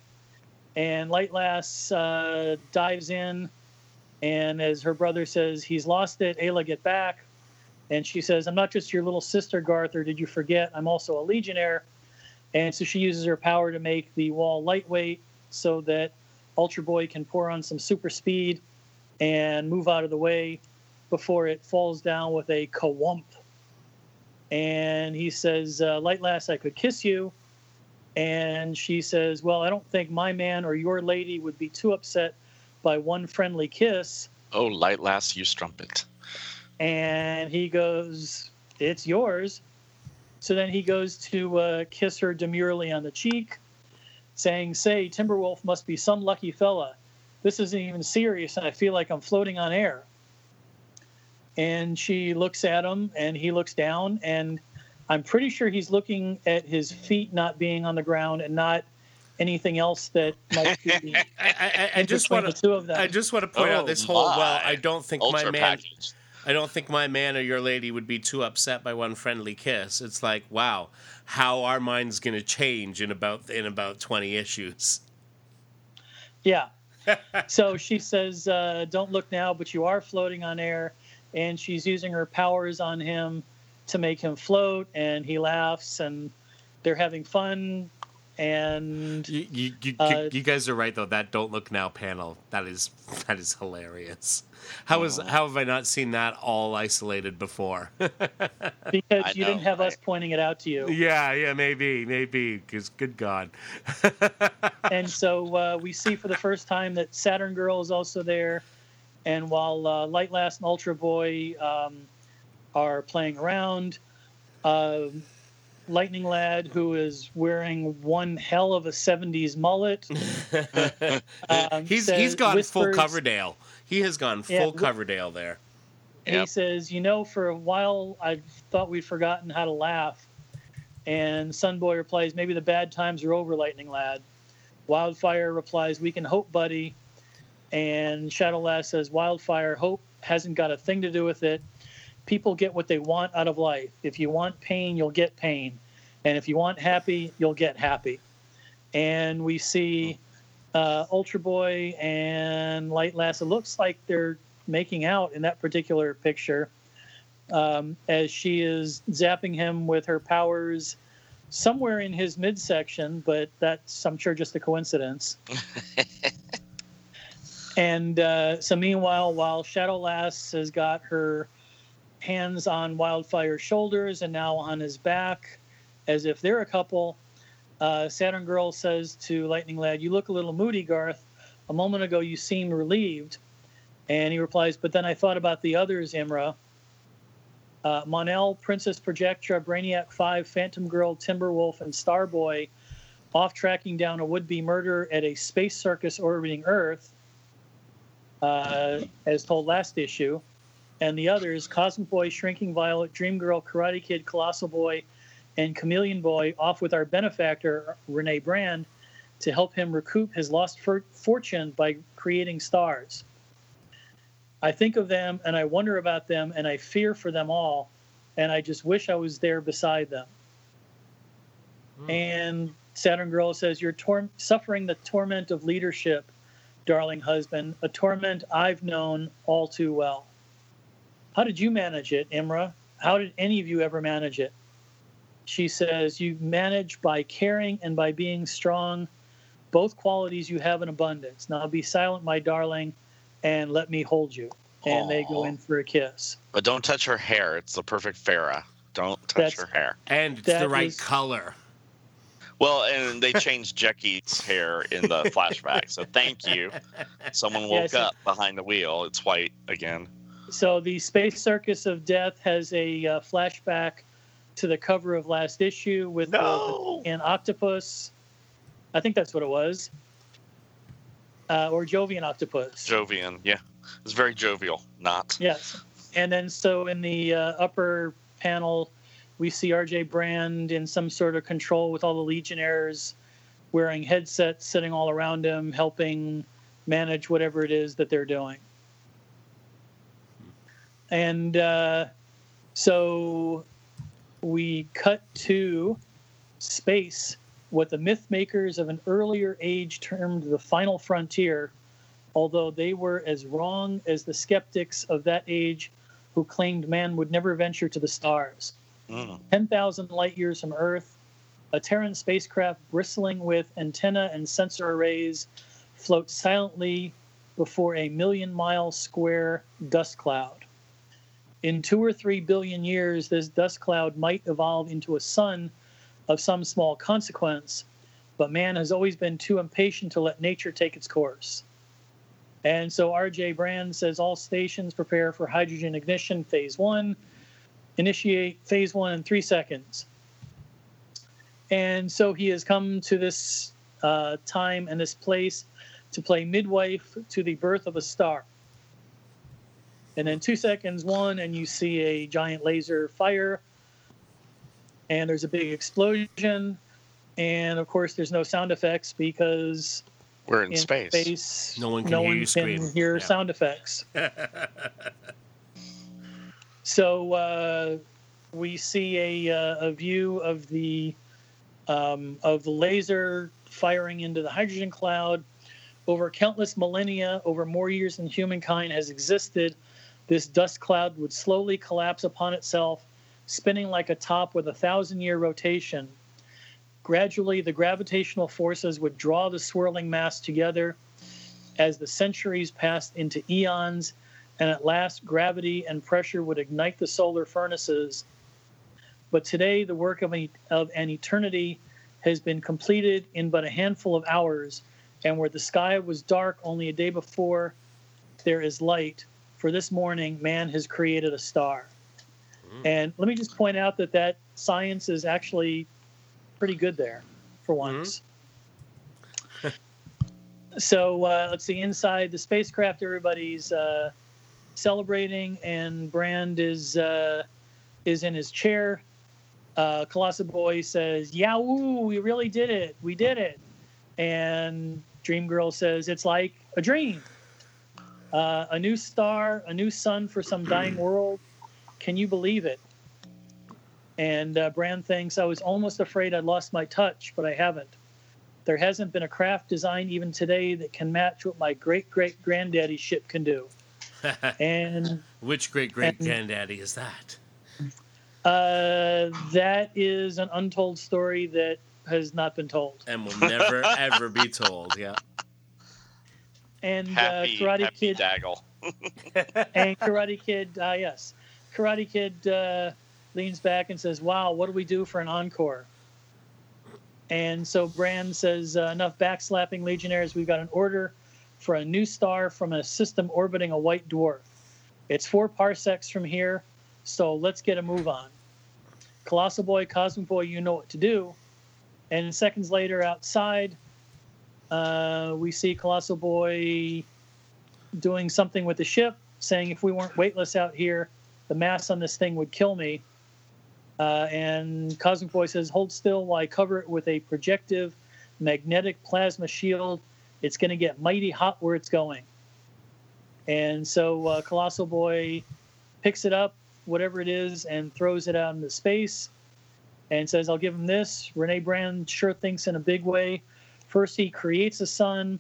And Light Lass uh, dives in. And as her brother says, he's lost it. Ayla, get back. And she says, I'm not just your little sister, Garth, or did you forget? I'm also a Legionnaire. And so she uses her power to make the wall lightweight so that Ultra Boy can pour on some super speed and move out of the way before it falls down with a kawump. And he says, uh, Light Lass, I could kiss you. And she says, Well, I don't think my man or your lady would be too upset by one friendly kiss. Oh, Light Lass, you strumpet. And he goes, It's yours. So then he goes to uh, kiss her demurely on the cheek, saying, Say, Timberwolf must be some lucky fella. This isn't even serious, and I feel like I'm floating on air. And she looks at him, and he looks down, and I'm pretty sure he's looking at his feet not being on the ground and not anything else that might be. [LAUGHS] I, I, I in just want the two of them. I just want to point Oh, out this whole. Well. I don't think my man. package. I don't think my man or your lady would be too upset by one friendly kiss. It's like, wow, how our mind's going to change in about in about twenty issues. Yeah. [LAUGHS] so she says, uh, "Don't look now, but you are floating on air," and she's using her powers on him to make him float, and he laughs, and they're having fun, and You, you, you, Uh, you guys are right though. That "Don't Look Now" panel that is [LAUGHS] that is hilarious. How How is how have I not seen that all isolated before? [LAUGHS] because I you didn't know, have us pointing it out to you, yeah, yeah, maybe, maybe. Because good God. [LAUGHS] and so uh, we see for the first time that Saturn Girl is also there, and while uh, Light Lass and Ultra Boy um, are playing around. Uh, Lightning Lad, who is wearing one hell of a 70s mullet. [LAUGHS] um, he's says- he's gone full Coverdale. He has gone full wh- Coverdale there. He Yep. says, You know, for a while I thought we'd forgotten how to laugh. And Sunboy replies, Maybe the bad times are over, Lightning Lad. Wildfire replies, We can hope, buddy. And Shadow Lass says, Wildfire, hope hasn't got a thing to do with it. People get what they want out of life. If you want pain, you'll get pain. And if you want happy, you'll get happy. And we see uh, Ultra Boy and Light Lass. It looks like they're making out in that particular picture um, as she is zapping him with her powers somewhere in his midsection, but that's, I'm sure, just a coincidence. [LAUGHS] and uh, so, meanwhile, while Shadow Lass has got her hands on Wildfire's shoulders and now on his back, as if they're a couple, uh, Saturn Girl says to Lightning Lad, You look a little moody, Garth. A moment ago, you seemed relieved. And he replies, But then I thought about the others, Imra. Uh, Mon-El, Princess Projectra, Brainiac 5, Phantom Girl, Timberwolf, and Starboy off tracking down a would be murderer at a space circus orbiting Earth, uh, as told last issue. And the others, Cosmic Boy, Shrinking Violet, Dream Girl, Karate Kid, Colossal Boy, and Chameleon Boy off with our benefactor, Renee Brand, to help him recoup his lost for- fortune by creating stars. I think of them and I wonder about them and I fear for them all, and I just wish I was there beside them. Hmm. And Saturn Girl says, You're tor- suffering the torment of leadership, darling husband, a torment I've known all too well. How did you manage it, Imra? How did any of you ever manage it? She says, You manage by caring and by being strong, both qualities you have in abundance. Now be silent, my darling, and let me hold you. And they go in for a kiss. But don't touch her hair. It's the perfect Farrah. Don't touch That's- her hair. And it's the right is- color. Well, and they changed Jackie's hair in the flashback. So thank you. [LAUGHS] Someone woke so- up behind the wheel. It's white again. So the Space Circus of Death has a uh, flashback to the cover of last issue with No. an octopus. I think that's what it was. Uh, or Jovian octopus. Jovian, yeah. It's very jovial, not. Yes. And then so in the uh, upper panel, we see RJ Brand in some sort of control with all the Legionnaires wearing headsets, sitting all around him, helping manage whatever it is that they're doing. And uh, so we cut to space, what the myth makers of an earlier age termed the final frontier, although they were as wrong as the skeptics of that age who claimed man would never venture to the stars. Mm. 10,000 light years from Earth, a Terran spacecraft bristling with antenna and sensor arrays floats silently before a million mile square dust cloud. In two or three billion years, this dust cloud might evolve into a sun of some small consequence, but man has always been too impatient to let nature take its course. And so RJ Brand says all stations prepare for hydrogen ignition phase one. Initiate phase one in three seconds. And so he has come to this uh, time and this place to play midwife to the birth of a star. And then two seconds, one, and you see a giant laser fire, and there's a big explosion. And of course, there's no sound effects because We're in, in space. space, No one can hear you scream. hear Yeah. sound effects. [LAUGHS] so uh, we see a, uh, a view of the um, of the laser firing into the hydrogen cloud over countless millennia, over more years than humankind has existed. This dust cloud would slowly collapse upon itself, spinning like a top with a thousand year rotation. Gradually, the gravitational forces would draw the swirling mass together as the centuries passed into eons, and at last gravity and pressure would ignite the solar furnaces. But today, the work of an, of an eternity has been completed in but a handful of hours, and where the sky was dark only a day before, there is light. For this morning, man has created a star. And let me just point out that that science is actually pretty good there for once. [LAUGHS] so uh, let's see. Inside the spacecraft, everybody's uh, celebrating, and Brand is uh, is in his chair. Uh, Colossal Boy says, "Yahoo! We really did it. We did it." And Dream Girl says, "It's like a dream. Uh, a new star, a new sun for some dying [CLEARS THROAT] world. Can you believe it?" And uh, Brand thinks, I was almost afraid I'd lost my touch, but I haven't. There hasn't been a craft design even today that can match what my great great granddaddy ship can do. [LAUGHS] And Which great great granddaddy is that? uh, that is an untold story that has not been told. And will never ever be told. Yeah. And Happy, uh, Karate Kid Daggle. [LAUGHS] and [LAUGHS] Karate Kid, uh, yes, Karate Kid uh, leans back and says, "Wow, what do we do for an encore?" And so Brand says, uh, "Enough backslapping, Legionnaires. We've got an order for a new star from a system orbiting a white dwarf. It's four parsecs from here, so let's get a move on." Colossal Boy, Cosmic Boy, you know what to do. And seconds later, outside, uh, we see Colossal Boy doing something with the ship, saying if we weren't weightless out here, the mass on this thing would kill me. Uh, and Cosmic Boy says, "Hold still while I cover it with a projective magnetic plasma shield. It's going to get mighty hot where it's going." And so uh, Colossal Boy picks it up, whatever it is, and throws it out into space, and says, "I'll give him this." Renee Brand sure thinks in a big way. First, he creates a sun.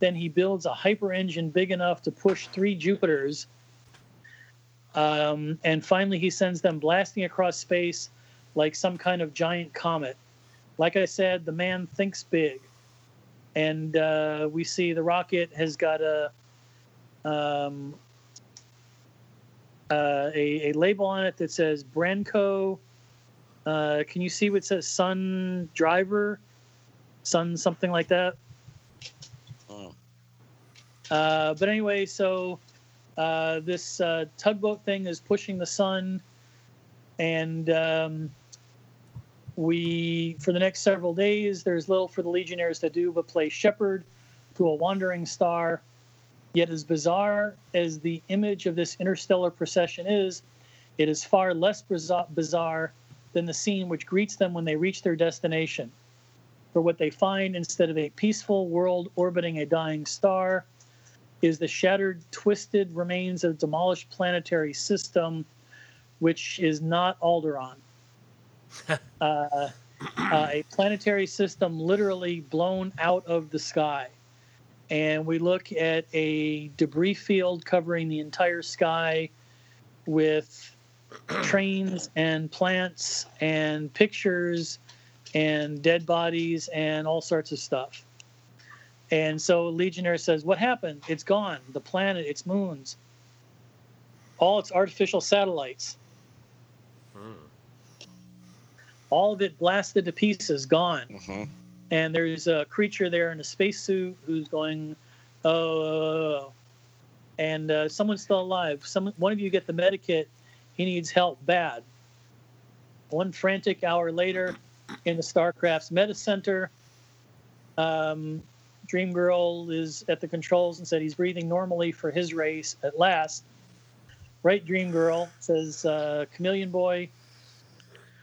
Then he builds a hyper engine big enough to push three Jupiters. Um, and finally, he sends them blasting across space like some kind of giant comet. Like I said, the man thinks big. And uh, we see the rocket has got a, um, uh, a, a label on it that says Branco. Uh, can you see what says Sun Driver? Sun something like that? Mm. Uh, but anyway, so uh, this uh, tugboat thing is pushing the sun, and um, we, for the next several days, there's little for the Legionnaires to do but play shepherd to a wandering star. Yet, as bizarre as the image of this interstellar procession is, it is far less bizarre than the scene which greets them when they reach their destination. For what they find instead of a peaceful world orbiting a dying star is the shattered, twisted remains of a demolished planetary system, which is not Alderaan. [LAUGHS] uh, uh, a planetary system literally blown out of the sky. And we look at a debris field covering the entire sky with [CLEARS THROAT] trains and plants and pictures and dead bodies and all sorts of stuff. And so Legionnaire says, What happened? It's gone. The planet, its moons, all its artificial satellites. Hmm. All of it blasted to pieces, gone. Mm-hmm. And there's a creature there in a spacesuit who's going, Oh, and uh, someone's still alive. Some, one of you get the medikit. He needs help bad. One frantic hour later, in the Starcraft's Meta Center, um, Dream Girl is at the controls and said he's breathing normally for his race at last. Right, Dream Girl says uh, Chameleon Boy,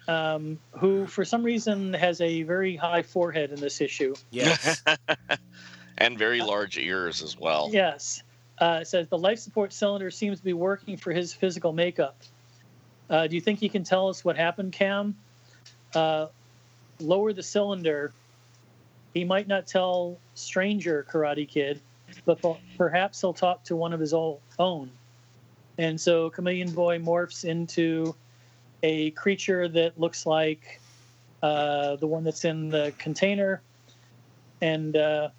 um, who for some reason has a very high forehead in this issue. Yes. [LAUGHS] and very large ears as well. Yes. Uh, says the life support cylinder seems to be working for his physical makeup. Uh, do you think you can tell us what happened, Cam? Uh, lower the cylinder he might not tell stranger Karate Kid, but perhaps he'll talk to one of his own. And so Chameleon Boy morphs into a creature that looks like uh, the one that's in the container. And uh,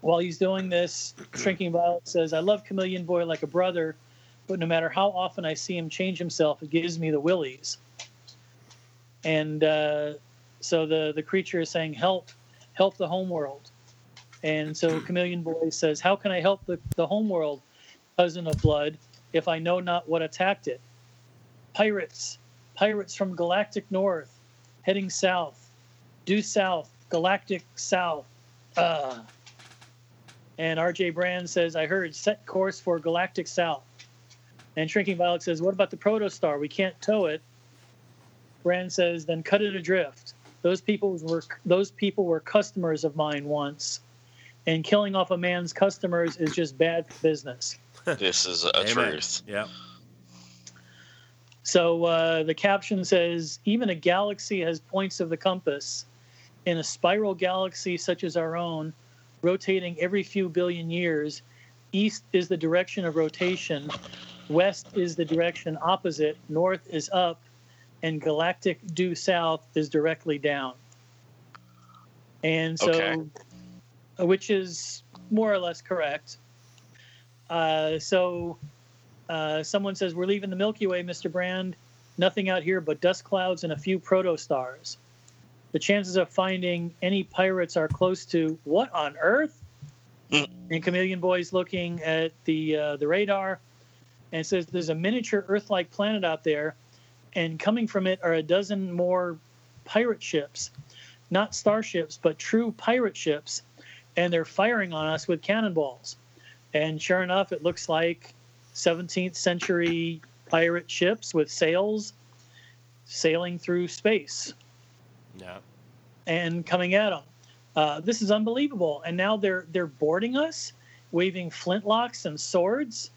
while he's doing this, Shrinking Violet says, I love Chameleon Boy like a brother, but no matter how often I see him change himself, it gives me the willies. And uh, so the, the creature is saying, Help, help the homeworld. And so [CLEARS THROAT] Chameleon Boy says, How can I help the, the homeworld, cousin of blood, if I know not what attacked it? Pirates, pirates from galactic north, heading south, due south, galactic south. Uh. And RJ Brand says, I heard set course for galactic south. And Shrinking Violet says, What about the protostar? We can't tow it. Brand says, Then cut it adrift. Those people were those people were customers of mine once, and killing off a man's customers is just bad business. [LAUGHS] this is a Amen. truth. Yeah. So uh, the caption says, even a galaxy has points of the compass. In a spiral galaxy such as our own, rotating every few billion years, east is the direction of rotation, west is the direction opposite, north is up, and galactic due south is directly down. And so, okay. which is more or less correct. Uh, so, uh, someone says, We're leaving the Milky Way, Mr. Brand. Nothing out here but dust clouds and a few protostars. The chances of finding any pirates are close to what on earth? Mm. And Chameleon Boy's looking at the uh, the radar and says, There's a miniature Earth like planet out there and coming from it are a dozen more pirate ships, not starships, but true pirate ships, and they're firing on us with cannonballs. And sure enough, it looks like 17th century pirate ships with sails sailing through space. Yeah. And coming at them. Uh, this is unbelievable. And now they're they're boarding us, waving flintlocks and swords.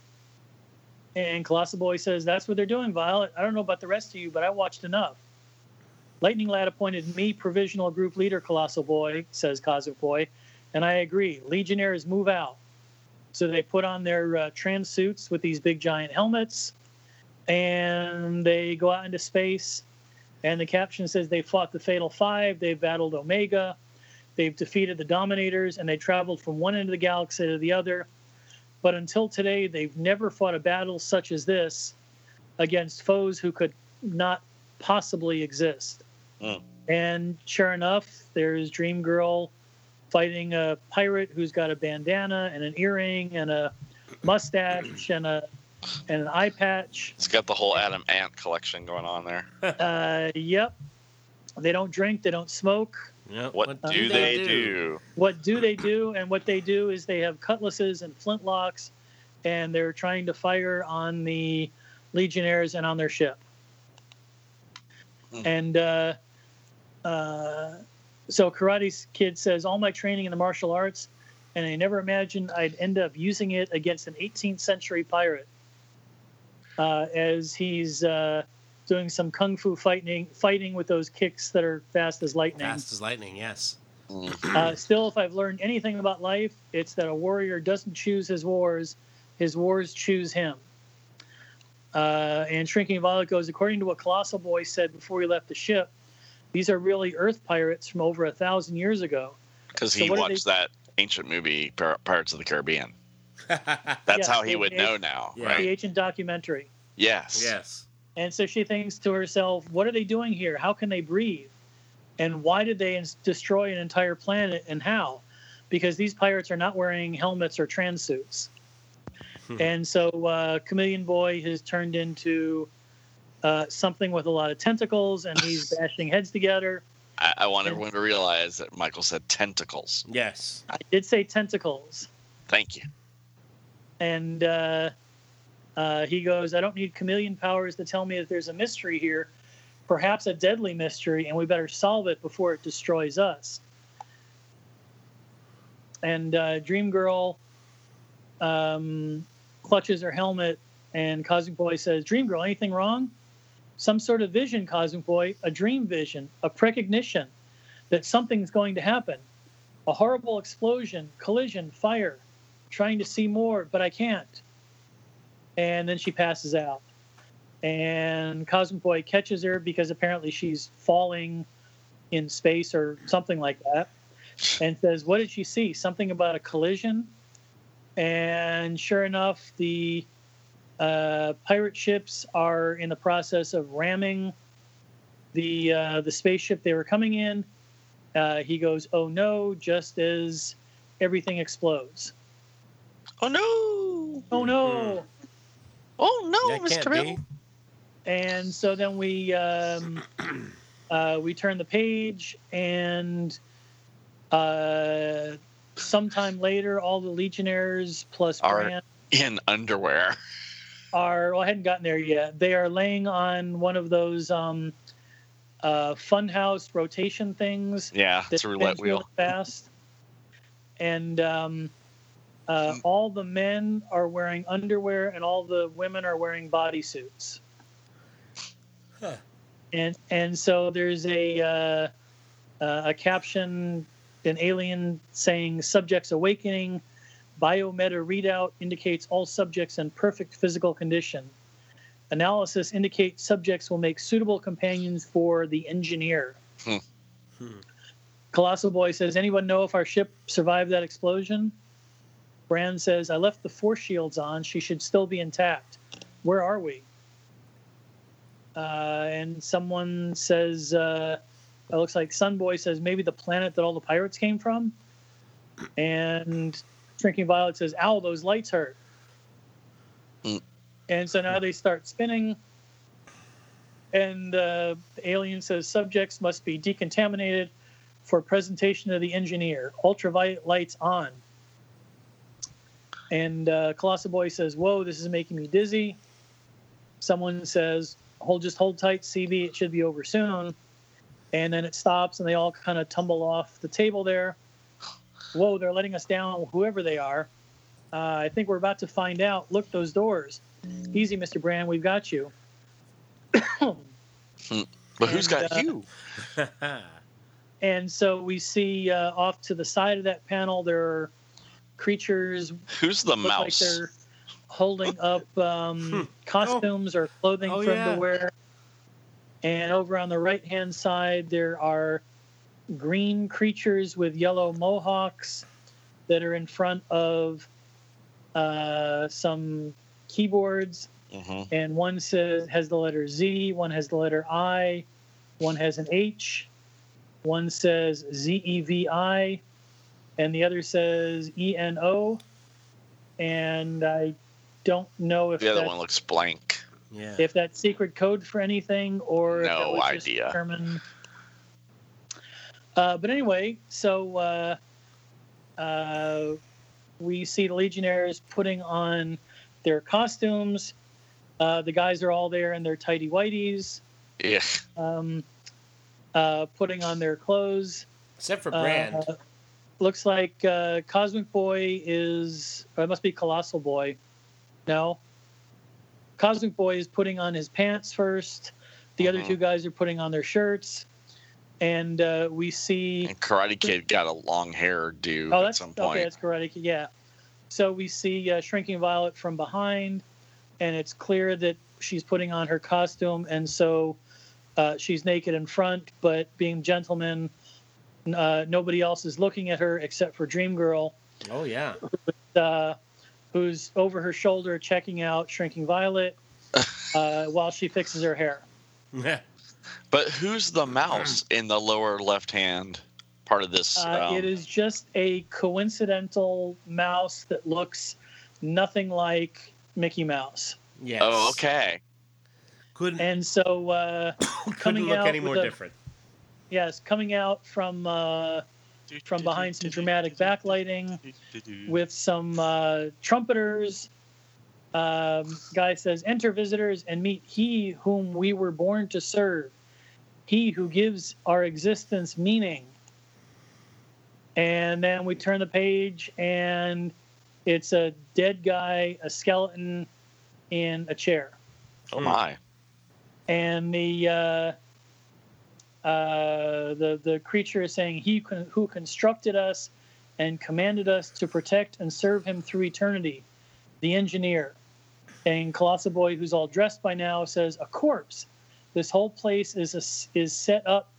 And Colossal Boy says, That's what they're doing, Violet. I don't know about the rest of you, but I watched enough. Lightning Lad appointed me provisional group leader, Colossal Boy, says Cosmic Boy. And I agree. Legionnaires move out. So they put on their uh, transuits with these big giant helmets and they go out into space. And the caption says they fought the Fatal Five, they've battled Omega, they've defeated the Dominators, and they traveled from one end of the galaxy to the other but until today, they've never fought a battle such as this against foes who could not possibly exist. Mm. And sure enough, there's Dream Girl fighting a pirate who's got a bandana and an earring and a mustache and a and an eye patch. It's got the whole Adam Ant collection going on there. uh, yep. They don't drink. They don't smoke. Yep. What, do they, do? What do they do? And what they do is they have cutlasses and flintlocks, and they're trying to fire on the legionnaires and on their ship. Hmm. And uh, uh, so Karate Kid says, All my training in the martial arts, and I never imagined I'd end up using it against an 18th century pirate. Uh, as he's uh, doing some kung fu fighting, fighting with those kicks that are fast as lightning. Fast as lightning. Yes. Mhm. Uh, still, if I've learned anything about life, it's that a warrior doesn't choose his wars; his wars choose him. Uh, and Shrinking Violet goes, according to what Colossal Boy said before he left the ship, these are really Earth pirates from over a thousand years ago. Because he what do watched they- that ancient movie, Pir- Pirates of the Caribbean. [LAUGHS] That's Yes, how he would the- know now, Yeah. The ancient documentary. Yes. yes. And so she thinks to herself, what are they doing here? How can they breathe? And why did they destroy an entire planet and how? Because these pirates are not wearing helmets or transuits. Hmm. And so uh, Chameleon Boy has turned into uh, something with a lot of tentacles and he's [LAUGHS] bashing heads together. I, I want everyone to realize that Michael said tentacles. Yes. I did say tentacles. Thank you. And uh, uh, he goes, I don't need chameleon powers to tell me that there's a mystery here, perhaps a deadly mystery, and we better solve it before it destroys us. And uh, Dream Girl um, clutches her helmet, and Cosmic Boy says, Dream Girl, anything wrong? Some sort of vision, Cosmic Boy, a dream vision, a precognition that something's going to happen. A horrible explosion, collision, fire, trying to see more, but I can't. And then she passes out. And Cosmic Boy catches her because apparently she's falling in space or something like that. And says, What did she see? Something about a collision. And sure enough, the uh, pirate ships are in the process of ramming the uh, the spaceship they were coming in. Uh, he goes, "Oh no!" Just as everything explodes. Oh no! Oh no! Oh no, That Mr. can't Bill! be. And so then we um, [CLEARS THROAT] uh, we turn the page, and uh, sometime later, all the Legionnaires plus Are- Grant In underwear. are. Well, I hadn't gotten there yet. They are laying on one of those um, uh, funhouse rotation things. Yeah, that it's a roulette spins really wheel. fast. And um, uh, all the men are wearing underwear, and all the women are wearing bodysuits. Huh. And and so there's a uh, uh, a caption, an alien saying "Subjects awakening." Biometa readout indicates all subjects in perfect physical condition. Analysis indicates subjects will make suitable companions for the engineer. Hmm. Hmm. Colossal Boy says, Anyone know if our ship survived that explosion? Brand says, I left the force shields on. She should still be intact. Where are we? Uh, and someone says, uh, it looks like Sunboy says, maybe the planet that all the pirates came from. And Shrinking Violet says, Ow, those lights hurt. Hmm. And so now they start spinning. And uh, the alien says, Subjects must be decontaminated for presentation to the engineer. Ultraviolet lights on. And uh, Colossal Boy says, Whoa, this is making me dizzy. Someone says, Hold, just hold tight, CB, it should be over soon. And then it stops, and they all kind of tumble off the table there. Whoa, they're letting us down, whoever they are. Uh, I think we're about to find out. Look, those doors. Easy, Mr. Brand, we've got you. But who's And, got uh, you? [LAUGHS] And so we see uh, off to the side of that panel, there are creatures Who's the look like mouse? they're holding [LAUGHS] up um, costumes or clothing Oh, for them yeah. to wear. And over on the right hand side, there are green creatures with yellow mohawks that are in front of uh, some keyboards. hmm And one says has the letter Z, one has the letter I, one has an H, one says Z E V I, and the other says E N O. And I don't know if The other that, one looks blank. yeah. if that's secret code for anything or if No that was just idea. determined Uh, but anyway, so uh, uh, we see the Legionnaires putting on their costumes. Uh, the guys are all there in their tidy whities, Yeah. um, uh, putting on their clothes. Except for Brand. Looks like uh, Cosmic Boy is. Or it must be Colossal Boy. No. Cosmic Boy is putting on his pants first. The other Mhm. two guys are putting on their shirts, and uh, we see. And Karate Kid got a long hair dude Oh, at that's some okay. point. That's Karate Kid. Yeah. So we see uh, Shrinking Violet from behind, and it's clear that she's putting on her costume, and so uh, she's naked in front, but being gentleman, uh, nobody else is looking at her except for Dream Girl, oh yeah. uh, who's over her shoulder checking out Shrinking Violet [LAUGHS] uh, while she fixes her hair. Yeah. But who's the mouse in the lower left hand part of this? Uh, um, it is just a coincidental mouse that looks nothing like Mickey Mouse. yes. Oh, okay. Couldn't, And so, uh, [COUGHS] couldn't coming look out any more a- different. Yes, coming out from uh, from behind some dramatic backlighting with some uh, trumpeters. Um, guy says, "Enter visitors and meet He whom we were born to serve, He who gives our existence meaning." And then we turn the page, and it's a dead guy, a skeleton, in a chair. Oh my. and the uh, uh, the the creature is saying, "He con- who constructed us and commanded us to protect and serve Him through eternity, the engineer." And Colossal Boy, who's all dressed by now, says, "A corpse. This whole place is a is set up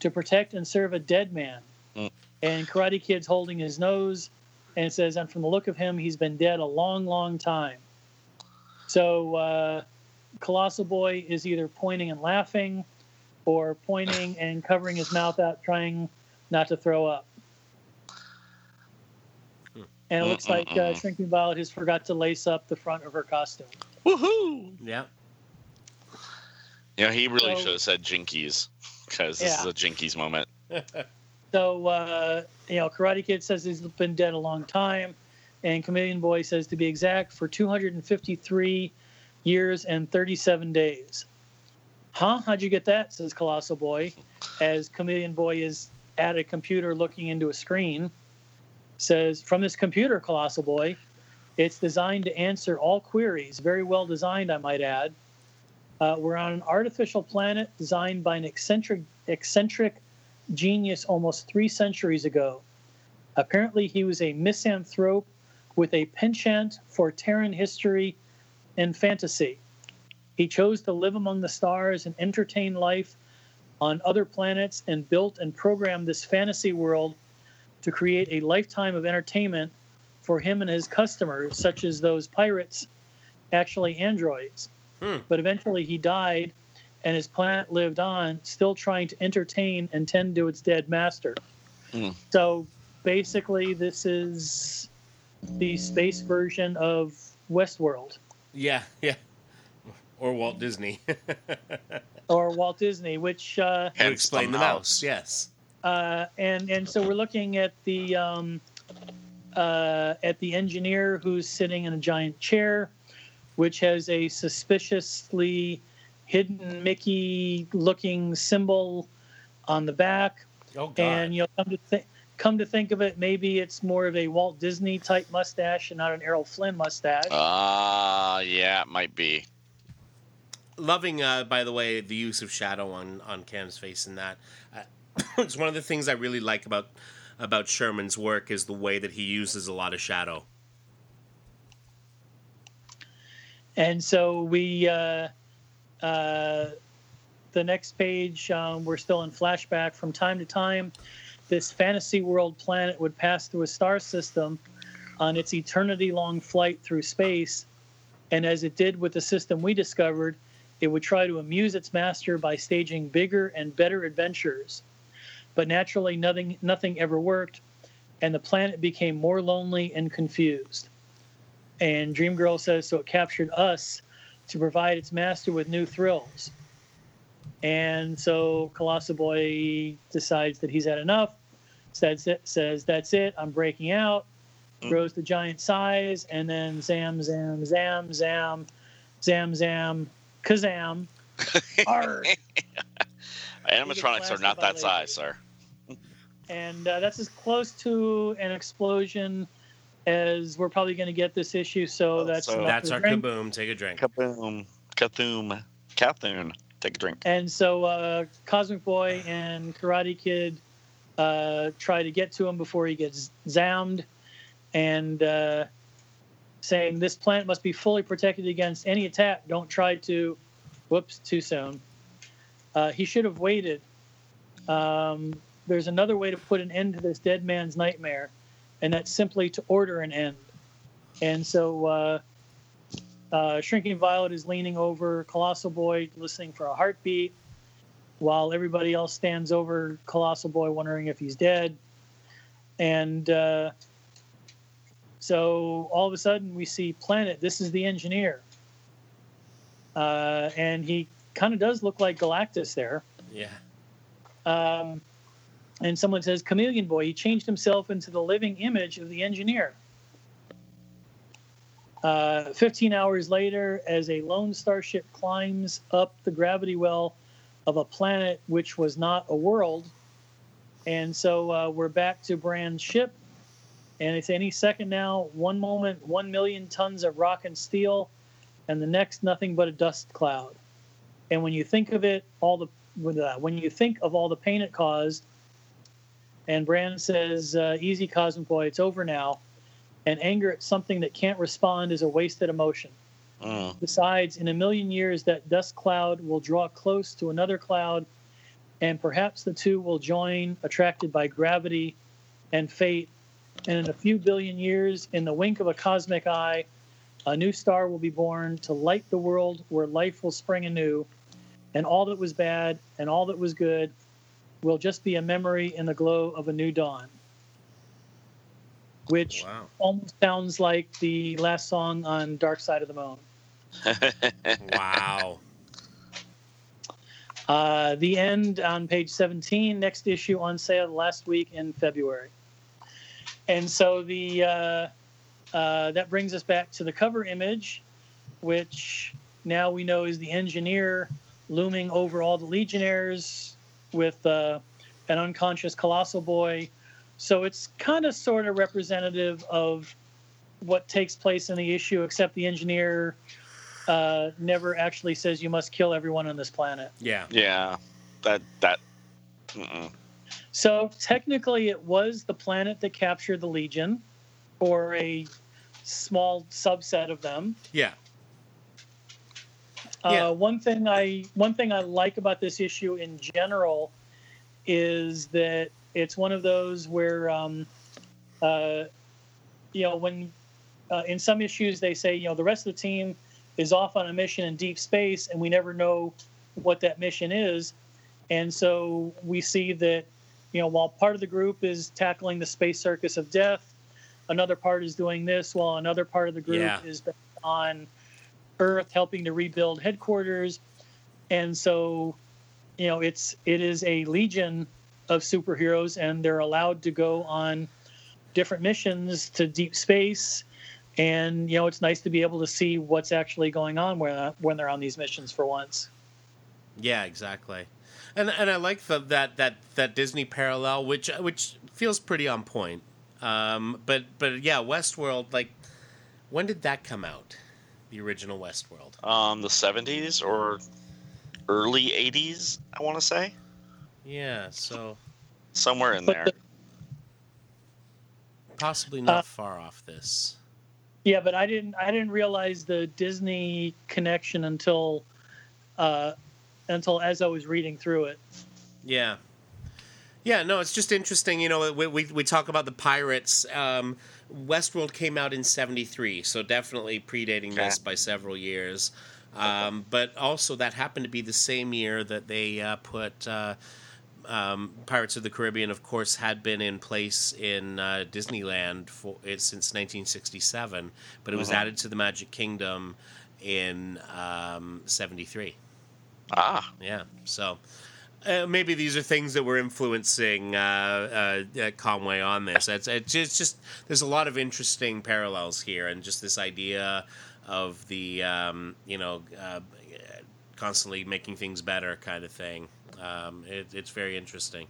to protect and serve a dead man." Mm. And Karate Kid's holding his nose, and says, "And from the look of him, he's been dead a long, long time." So. Uh, Colossal Boy is either pointing and laughing or pointing and covering his mouth out, trying not to throw up. And it looks like uh. Shrinking Violet has forgot to lace up the front of her costume. Woohoo! Yeah. You know, he really So- should have said Jinkies because this Yeah. is a Jinkies moment. [LAUGHS] So, uh, you know, Karate Kid says he's been dead a long time. And Chameleon Boy says, to be exact, for 253 years and 37 days. Huh? How'd you get that? Says Colossal Boy, as Chameleon Boy is at a computer looking into a screen. Says, from this computer, Colossal Boy, it's designed to answer all queries. Very well designed, I might add. Uh, we're on an artificial planet designed by an eccentric, eccentric genius almost three centuries ago. Apparently, he was a misanthrope with a penchant for Terran history and fantasy. He chose to live among the stars and entertain life on other planets and built and programmed this fantasy world to create a lifetime of entertainment for him and his customers, such as those pirates, actually androids. Hmm. But eventually he died, and his planet lived on, still trying to entertain and tend to its dead master. Hmm. So basically, this is the space version of Westworld Yeah. Yeah. Or Walt Disney. [LAUGHS] or Walt Disney, which uh, to Hence explain the mouse. Yes. uh, and and so we're looking at the um, uh, at the engineer who's sitting in a giant chair, which has a suspiciously hidden Mickey-looking symbol on the back. Oh God. And you know, come to think come to think of it, maybe it's more of a Walt Disney type mustache and not an Errol Flynn mustache. Ah, yeah, it might be. Loving uh, by the way the use of shadow on on cam's face in that uh, [COUGHS] it's one of the things i really like about about sherman's work is the way that he uses a lot of shadow And so we, uh, uh, the next page, um, we're still in flashback. From time to time, this fantasy world planet would pass through a star system on its eternity long flight through space. And as it did with the system we discovered, it would try to amuse its master by staging bigger and better adventures. But naturally, nothing, nothing ever worked, and the planet became more lonely and confused. And Dream Girl says so it captured us to provide its master with new thrills. And so Colossal Boy decides that he's had enough, says, says That's it, I'm breaking out, Mm. grows to giant size, and then zam, zam, zam, zam, zam, zam, kazam. [LAUGHS] Arr. Animatronics are not that size, sir. and uh, that's as close to an explosion as we're probably going to get this issue. So Oh, that's so- That's our drink. kaboom. Take a drink. Kaboom. Kathoom. Cathoon. Take a drink. And so uh, Cosmic Boy and Karate Kid uh, try to get to him before he gets zammed, and uh, saying this plant must be fully protected against any attack. Don't try to. Whoops, too soon. Uh, he should have waited. Um, there's another way to put an end to this dead man's nightmare, and that's simply to order an end. And so uh, uh, Shrinking Violet is leaning over Colossal Boy, listening for a heartbeat, while everybody else stands over Colossal Boy, wondering if he's dead. And uh, so all of a sudden, we see Planet. This is the engineer. Uh, and he kind of does look like Galactus there. Yeah. Um, and someone says, Chameleon Boy, he changed himself into the living image of the engineer. Uh, 15 hours later, as a lone starship climbs up the gravity well of a planet which was not a world. And so uh, we're back to Brand's ship. And it's any second now, one moment, one million tons of rock and steel, and the next, nothing but a dust cloud. And when you think of it, all the uh, when you think of all the pain it caused, and Brand says, uh, "Easy, Cosmic Boy, it's over now." And anger at something that can't respond is a wasted emotion. Mm. Besides, in a million years, that dust cloud will draw close to another cloud, and perhaps the two will join, attracted by gravity and fate. And in a few billion years, in the wink of a cosmic eye, a new star will be born to light the world where life will spring anew, and all that was bad and all that was good will just be a memory in the glow of a new dawn. Which Wow. almost sounds like the last song on Dark Side of the Moon. [LAUGHS] Wow. Uh, the end on page 17, next issue on sale last week in February. And so the uh, uh, that brings us back to the cover image, which now we know is the engineer looming over all the Legionnaires with uh, an unconscious colossal boy. So it's kind of sort of representative of what takes place in the issue, except the engineer uh, never actually says you must kill everyone on this planet. Yeah. yeah. That that. Mm-mm. So technically, it was the planet that captured the Legion, or a small subset of them. Yeah. Uh, Yeah. one thing I one thing I like about this issue in general is that it's one of those where, um, uh, you know, when uh, in some issues they say you know the rest of the team is off on a mission in deep space and we never know what that mission is, and so we see that you know while part of the group is tackling the space circus of death, another part is doing this while another part of the group Yeah. is on Earth helping to rebuild headquarters, and so you know it's it is a legion of superheroes, and they're allowed to go on different missions to deep space, and you know it's nice to be able to see what's actually going on when when they're on these missions for once. Yeah, exactly. And and I like the, that that that Disney parallel, which which feels pretty on point. Um, but but yeah, Westworld. Like, when did that come out? The original Westworld. Um, the 70s or early 80s, I want to say. Yeah, so Somewhere in there. the- possibly not Uh, far off this. Yeah, but I didn't I didn't realize the Disney connection until uh, until as I was reading through it. Yeah. Yeah, no, it's just interesting. You know, we, we, we talk about the pirates. Um, Westworld came out in 73, so definitely predating this by several years. Um, but also, that happened to be the same year that they uh, put uh, um, Pirates of the Caribbean, of course, had been in place in uh, Disneyland for it since 1967, but it was Uh-huh. added to the Magic Kingdom in um, 73. Ah, Yeah. So uh, maybe these are things that were influencing uh, uh, uh, Conway on this. It's, it's just, it's just there's a lot of interesting parallels here, and just this idea of the um, you know uh, constantly making things better kind of thing. Um, it, it's very interesting.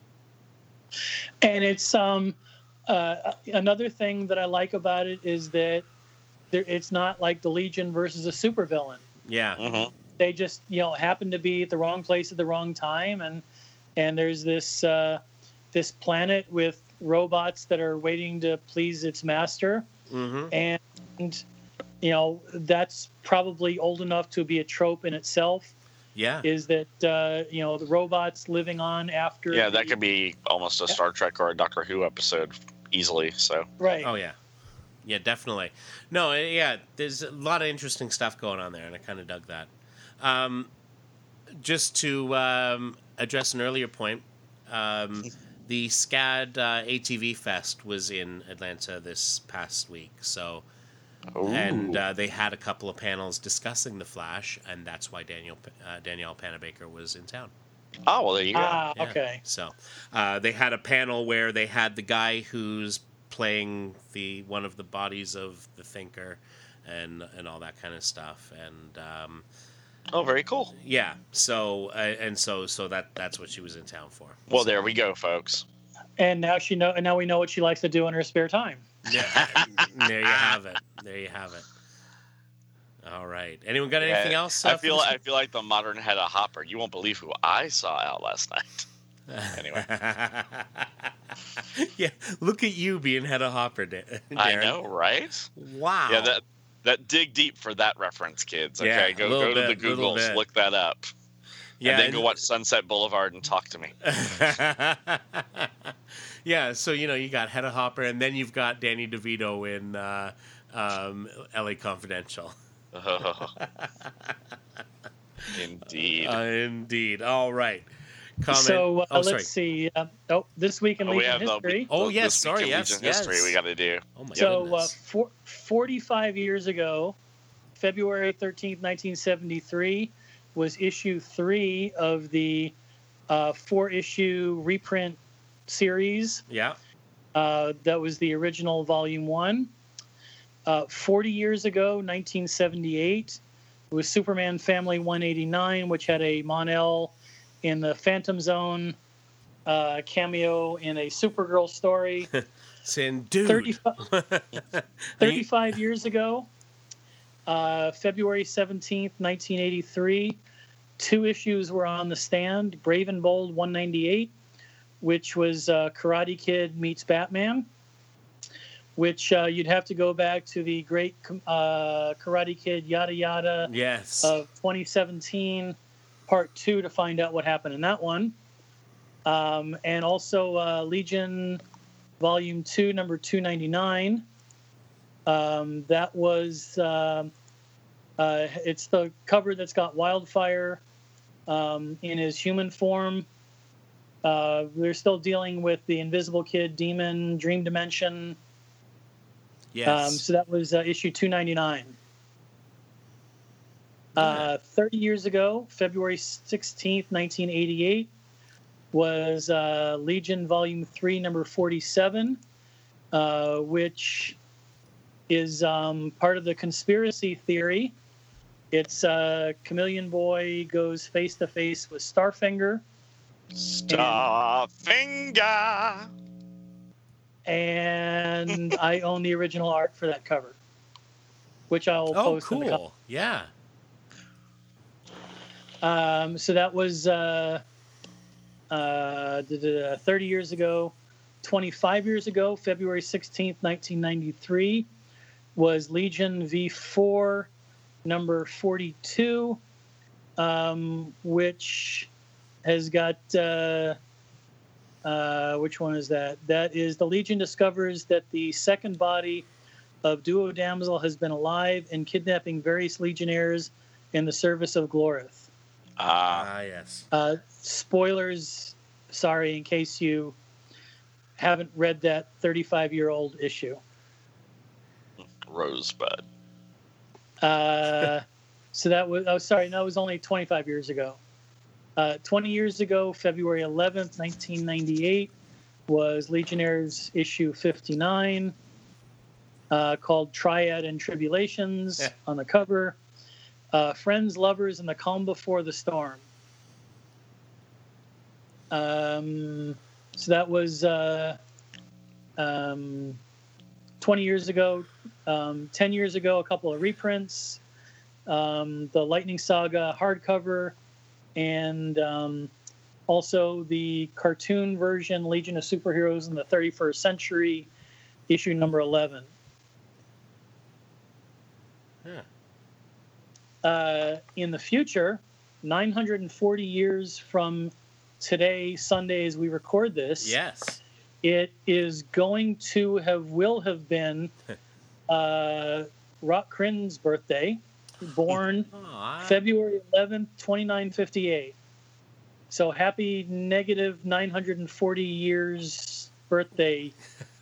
And it's um, uh, another thing that I like about it is that there, it's not like the Legion versus a supervillain. Yeah. hmm They just you know happen to be at the wrong place at the wrong time, and and there's this uh, this planet with robots that are waiting to please its master, hmm and you know that's probably old enough to be a trope in itself. Yeah. Is that uh, you know the robots living on after? Yeah, that the- could be almost a Star Trek or a Doctor Who episode easily. So right. Oh yeah, yeah, definitely. No, uh, yeah, there's a lot of interesting stuff going on there, and I kind of dug that. Um, just to um, address an earlier point, um, the SCAD uh, ATV Fest was in Atlanta this past week, so and uh, they had a couple of panels discussing the Flash, and that's why Daniel uh, Danielle Panabaker was in town. oh well, there you go. Ah, Yeah. okay. So uh, they had a panel where they had the guy who's playing the one of the bodies of the thinker, and and all that kind of stuff. And um, oh, very cool. yeah, so uh, and so so that that's what she was in town for. Well, there we go, folks. And now she know, and now we know what she likes to do in her spare time. Yeah, [LAUGHS] there you have it. There you have it. All right. Anyone got anything Yeah, else? uh, I feel I feel like the modern Hedda Hopper. You won't believe who I saw out last night. [LAUGHS] anyway. [LAUGHS] yeah, look at you being Hedda Hopper, Da- Darren. I know, right? Wow. Yeah, that that dig deep for that reference, kids. Okay, Yeah, go go to the Googles, look that up, yeah, and then go watch Sunset Boulevard and talk to me. [LAUGHS] yeah, so you know you got Hedda Hopper, and then you've got Danny DeVito in uh, um, L.A. Confidential. [LAUGHS] Indeed. [LAUGHS] Uh, indeed. All right. Comment. So uh, oh, let's see. Uh, oh, this week in Oh, we Legion have the- history. Oh, the- yes, this week sorry, in yes, Legion yes. history we got to do. Oh my So, uh, goodness. for, 45 years ago, February 13th, 1973, was issue three of the uh, four issue reprint series. yeah. Uh, that was the original volume one. Uh, 40 years ago, 1978, was Superman Family 189, which had a Mon-El in the Phantom Zone uh, cameo in a Supergirl story. [LAUGHS] Saying, dude. 35, [LAUGHS] 35 years ago, uh, February 17th, 1983, two issues were on the stand Brave and Bold 198, which was uh, Karate Kid meets Batman, which uh, you'd have to go back to the great uh, Karate Kid yada yada yes. of 2017, part two, to find out what happened in that one. Um, and also uh, Legion Volume 2, number 299. Um, that was, um uh, it's the cover that's got Wildfire um, in his human form. Uh, we're still dealing with the Invisible Kid, Demon, Dream Dimension. yes. Um, so that was uh, issue 299. Uh, 30 years ago, February 16th, 1988, was uh, Legion Volume 3, number 47, uh, which is um, part of the conspiracy theory. It's uh, Chameleon Boy goes face to face with Starfinger, Starfinger. [LAUGHS] and I own the original art for that cover, which I'll oh, post in the cool. Yeah. Um, so that was uh, uh, d- d- d- 30 years ago. 25 years ago, February 16th, 1993, was Legion V4 number 42, um, which has got. Uh, uh, which one is that? That is the Legion discovers that the second body of Duo Damsel has been alive and kidnapping various Legionnaires in the service of Glorith. Ah, Ah, yes. Uh, spoilers, sorry, in case you haven't read that 35 year old issue. Rosebud. Uh, [LAUGHS] so that was, oh, sorry, that was only 25 years ago. Uh, 20 years ago, February 11th, 1998, was Legionnaires issue 59, uh, called Triad and Tribulations Yeah. on the cover. Uh, Friends, Lovers, and the Calm Before the Storm. Um, so that was uh, um, 20 years ago. Um, 10 years ago, a couple of reprints. Um, the Lightning Saga hardcover, and um, also the cartoon version, Legion of Superheroes in the 31st Century, issue number 11. Yeah. Uh, in the future, 940 years from today, Sunday, as we record this, Yes. it is going to have will have been [LAUGHS] uh, Rokk Krinn's birthday, born [LAUGHS] Aw. February 11th, 2958. So happy negative 940 years birthday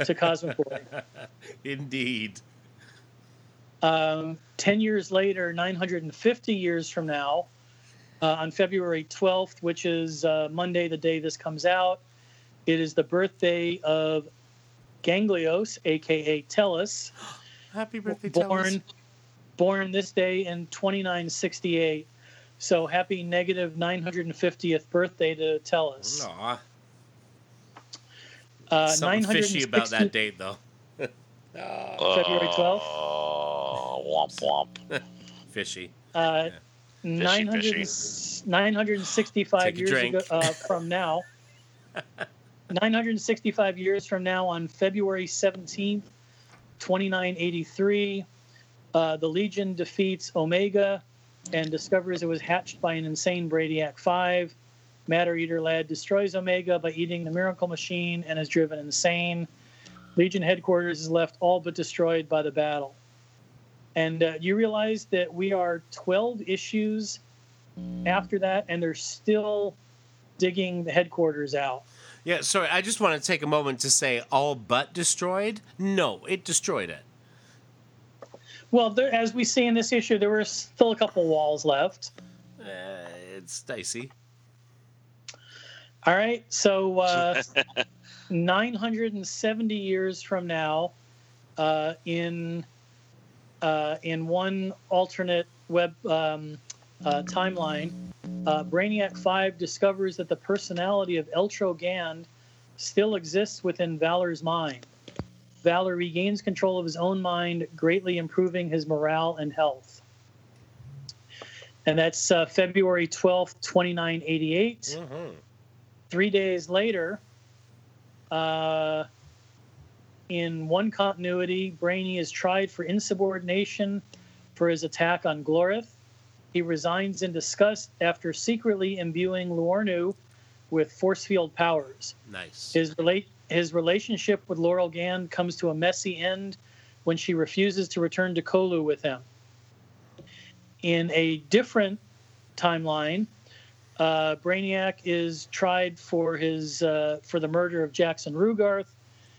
to Cosmic Boy. [LAUGHS] Indeed. Um, 10 years later, 950 years from now, uh, on February 12th, which is uh, Monday, the day this comes out, it is the birthday of Ganglios, aka Tellus, [GASPS] Happy birthday, born Tellus. born this day in 2968. So happy negative 950th birthday to Tellus. Aw. Uh, Something fishy about that date, though. [LAUGHS] February 12th? Womp womp. [LAUGHS] fishy. Uh, 900, fishy. 965 years drink. ago uh, from now. [LAUGHS] 965 years from now, on February 17th, 2983, uh, the Legion defeats Omega and discovers it was hatched by an insane Brainiac 5. Matter Eater Lad destroys Omega by eating the Miracle Machine and is driven insane. Legion headquarters is left all but destroyed by the battle. And uh, you realize that we are 12 issues after that, and they're still digging the headquarters out. Yeah, sorry, I just want to take a moment to say all but destroyed? No, it destroyed it. Well, there, as we see in this issue, there were still a couple walls left. Uh, it's dicey. All right, so uh, [LAUGHS] 970 years from now, uh, in uh, in one alternate web um, uh, timeline, uh, Brainiac 5 discovers that the personality of Eltro Gand still exists within Valor's mind. Valor regains control of his own mind, greatly improving his morale and health. And that's uh, February 12th, 2988 Mm-hmm. three days later, uh, in one continuity, Brainy is tried for insubordination for his attack on Glorith. He resigns in disgust after secretly imbuing Luornu with force field powers. Nice. His relate his relationship with Laurel Gand comes to a messy end when she refuses to return to Colu with him. In a different timeline, uh, Brainiac is tried for his uh, for the murder of Jackson Rugarth.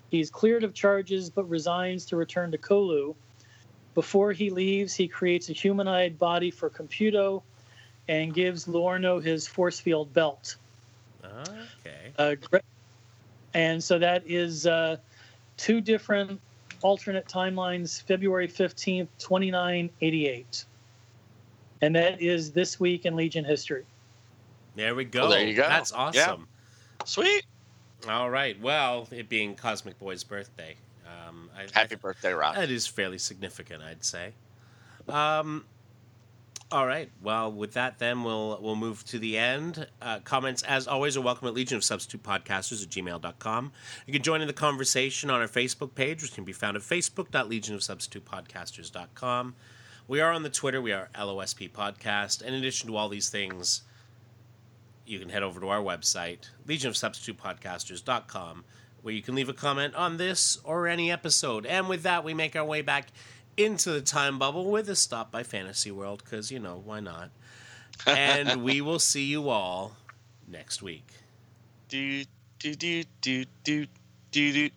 He's cleared of charges but resigns to return to Colu. Before he leaves, he creates a humanoid body for Computo and gives Luornu his force field belt. Okay. Uh, and so that is uh, two different alternate timelines February 15th, 2988. And that is this week in Legion history. There we go. Well, there you go. That's Yeah. awesome. Sweet. All right. Well, it being Cosmic Boy's birthday, um, I, Happy I, birthday, Rokk. That is fairly significant, I'd say. Um, all right. Well, with that, then we'll we'll move to the end. Uh, comments, as always, are welcome at Legion of Substitute Podcasters at gmail.com. You can join in the conversation on our Facebook page, which can be found at facebook.legionofsubstitutepodcasters.com. We are on the Twitter. We are LOSP Podcast. In addition to all these things, you can head over to our website, legionofsubstitutepodcasters.com, where you can leave a comment on this or any episode. And with that, we make our way back into the time bubble with a stop by Fantasy World, because, you know, why not? And [LAUGHS] we will see you all next week. Do do do do do do do.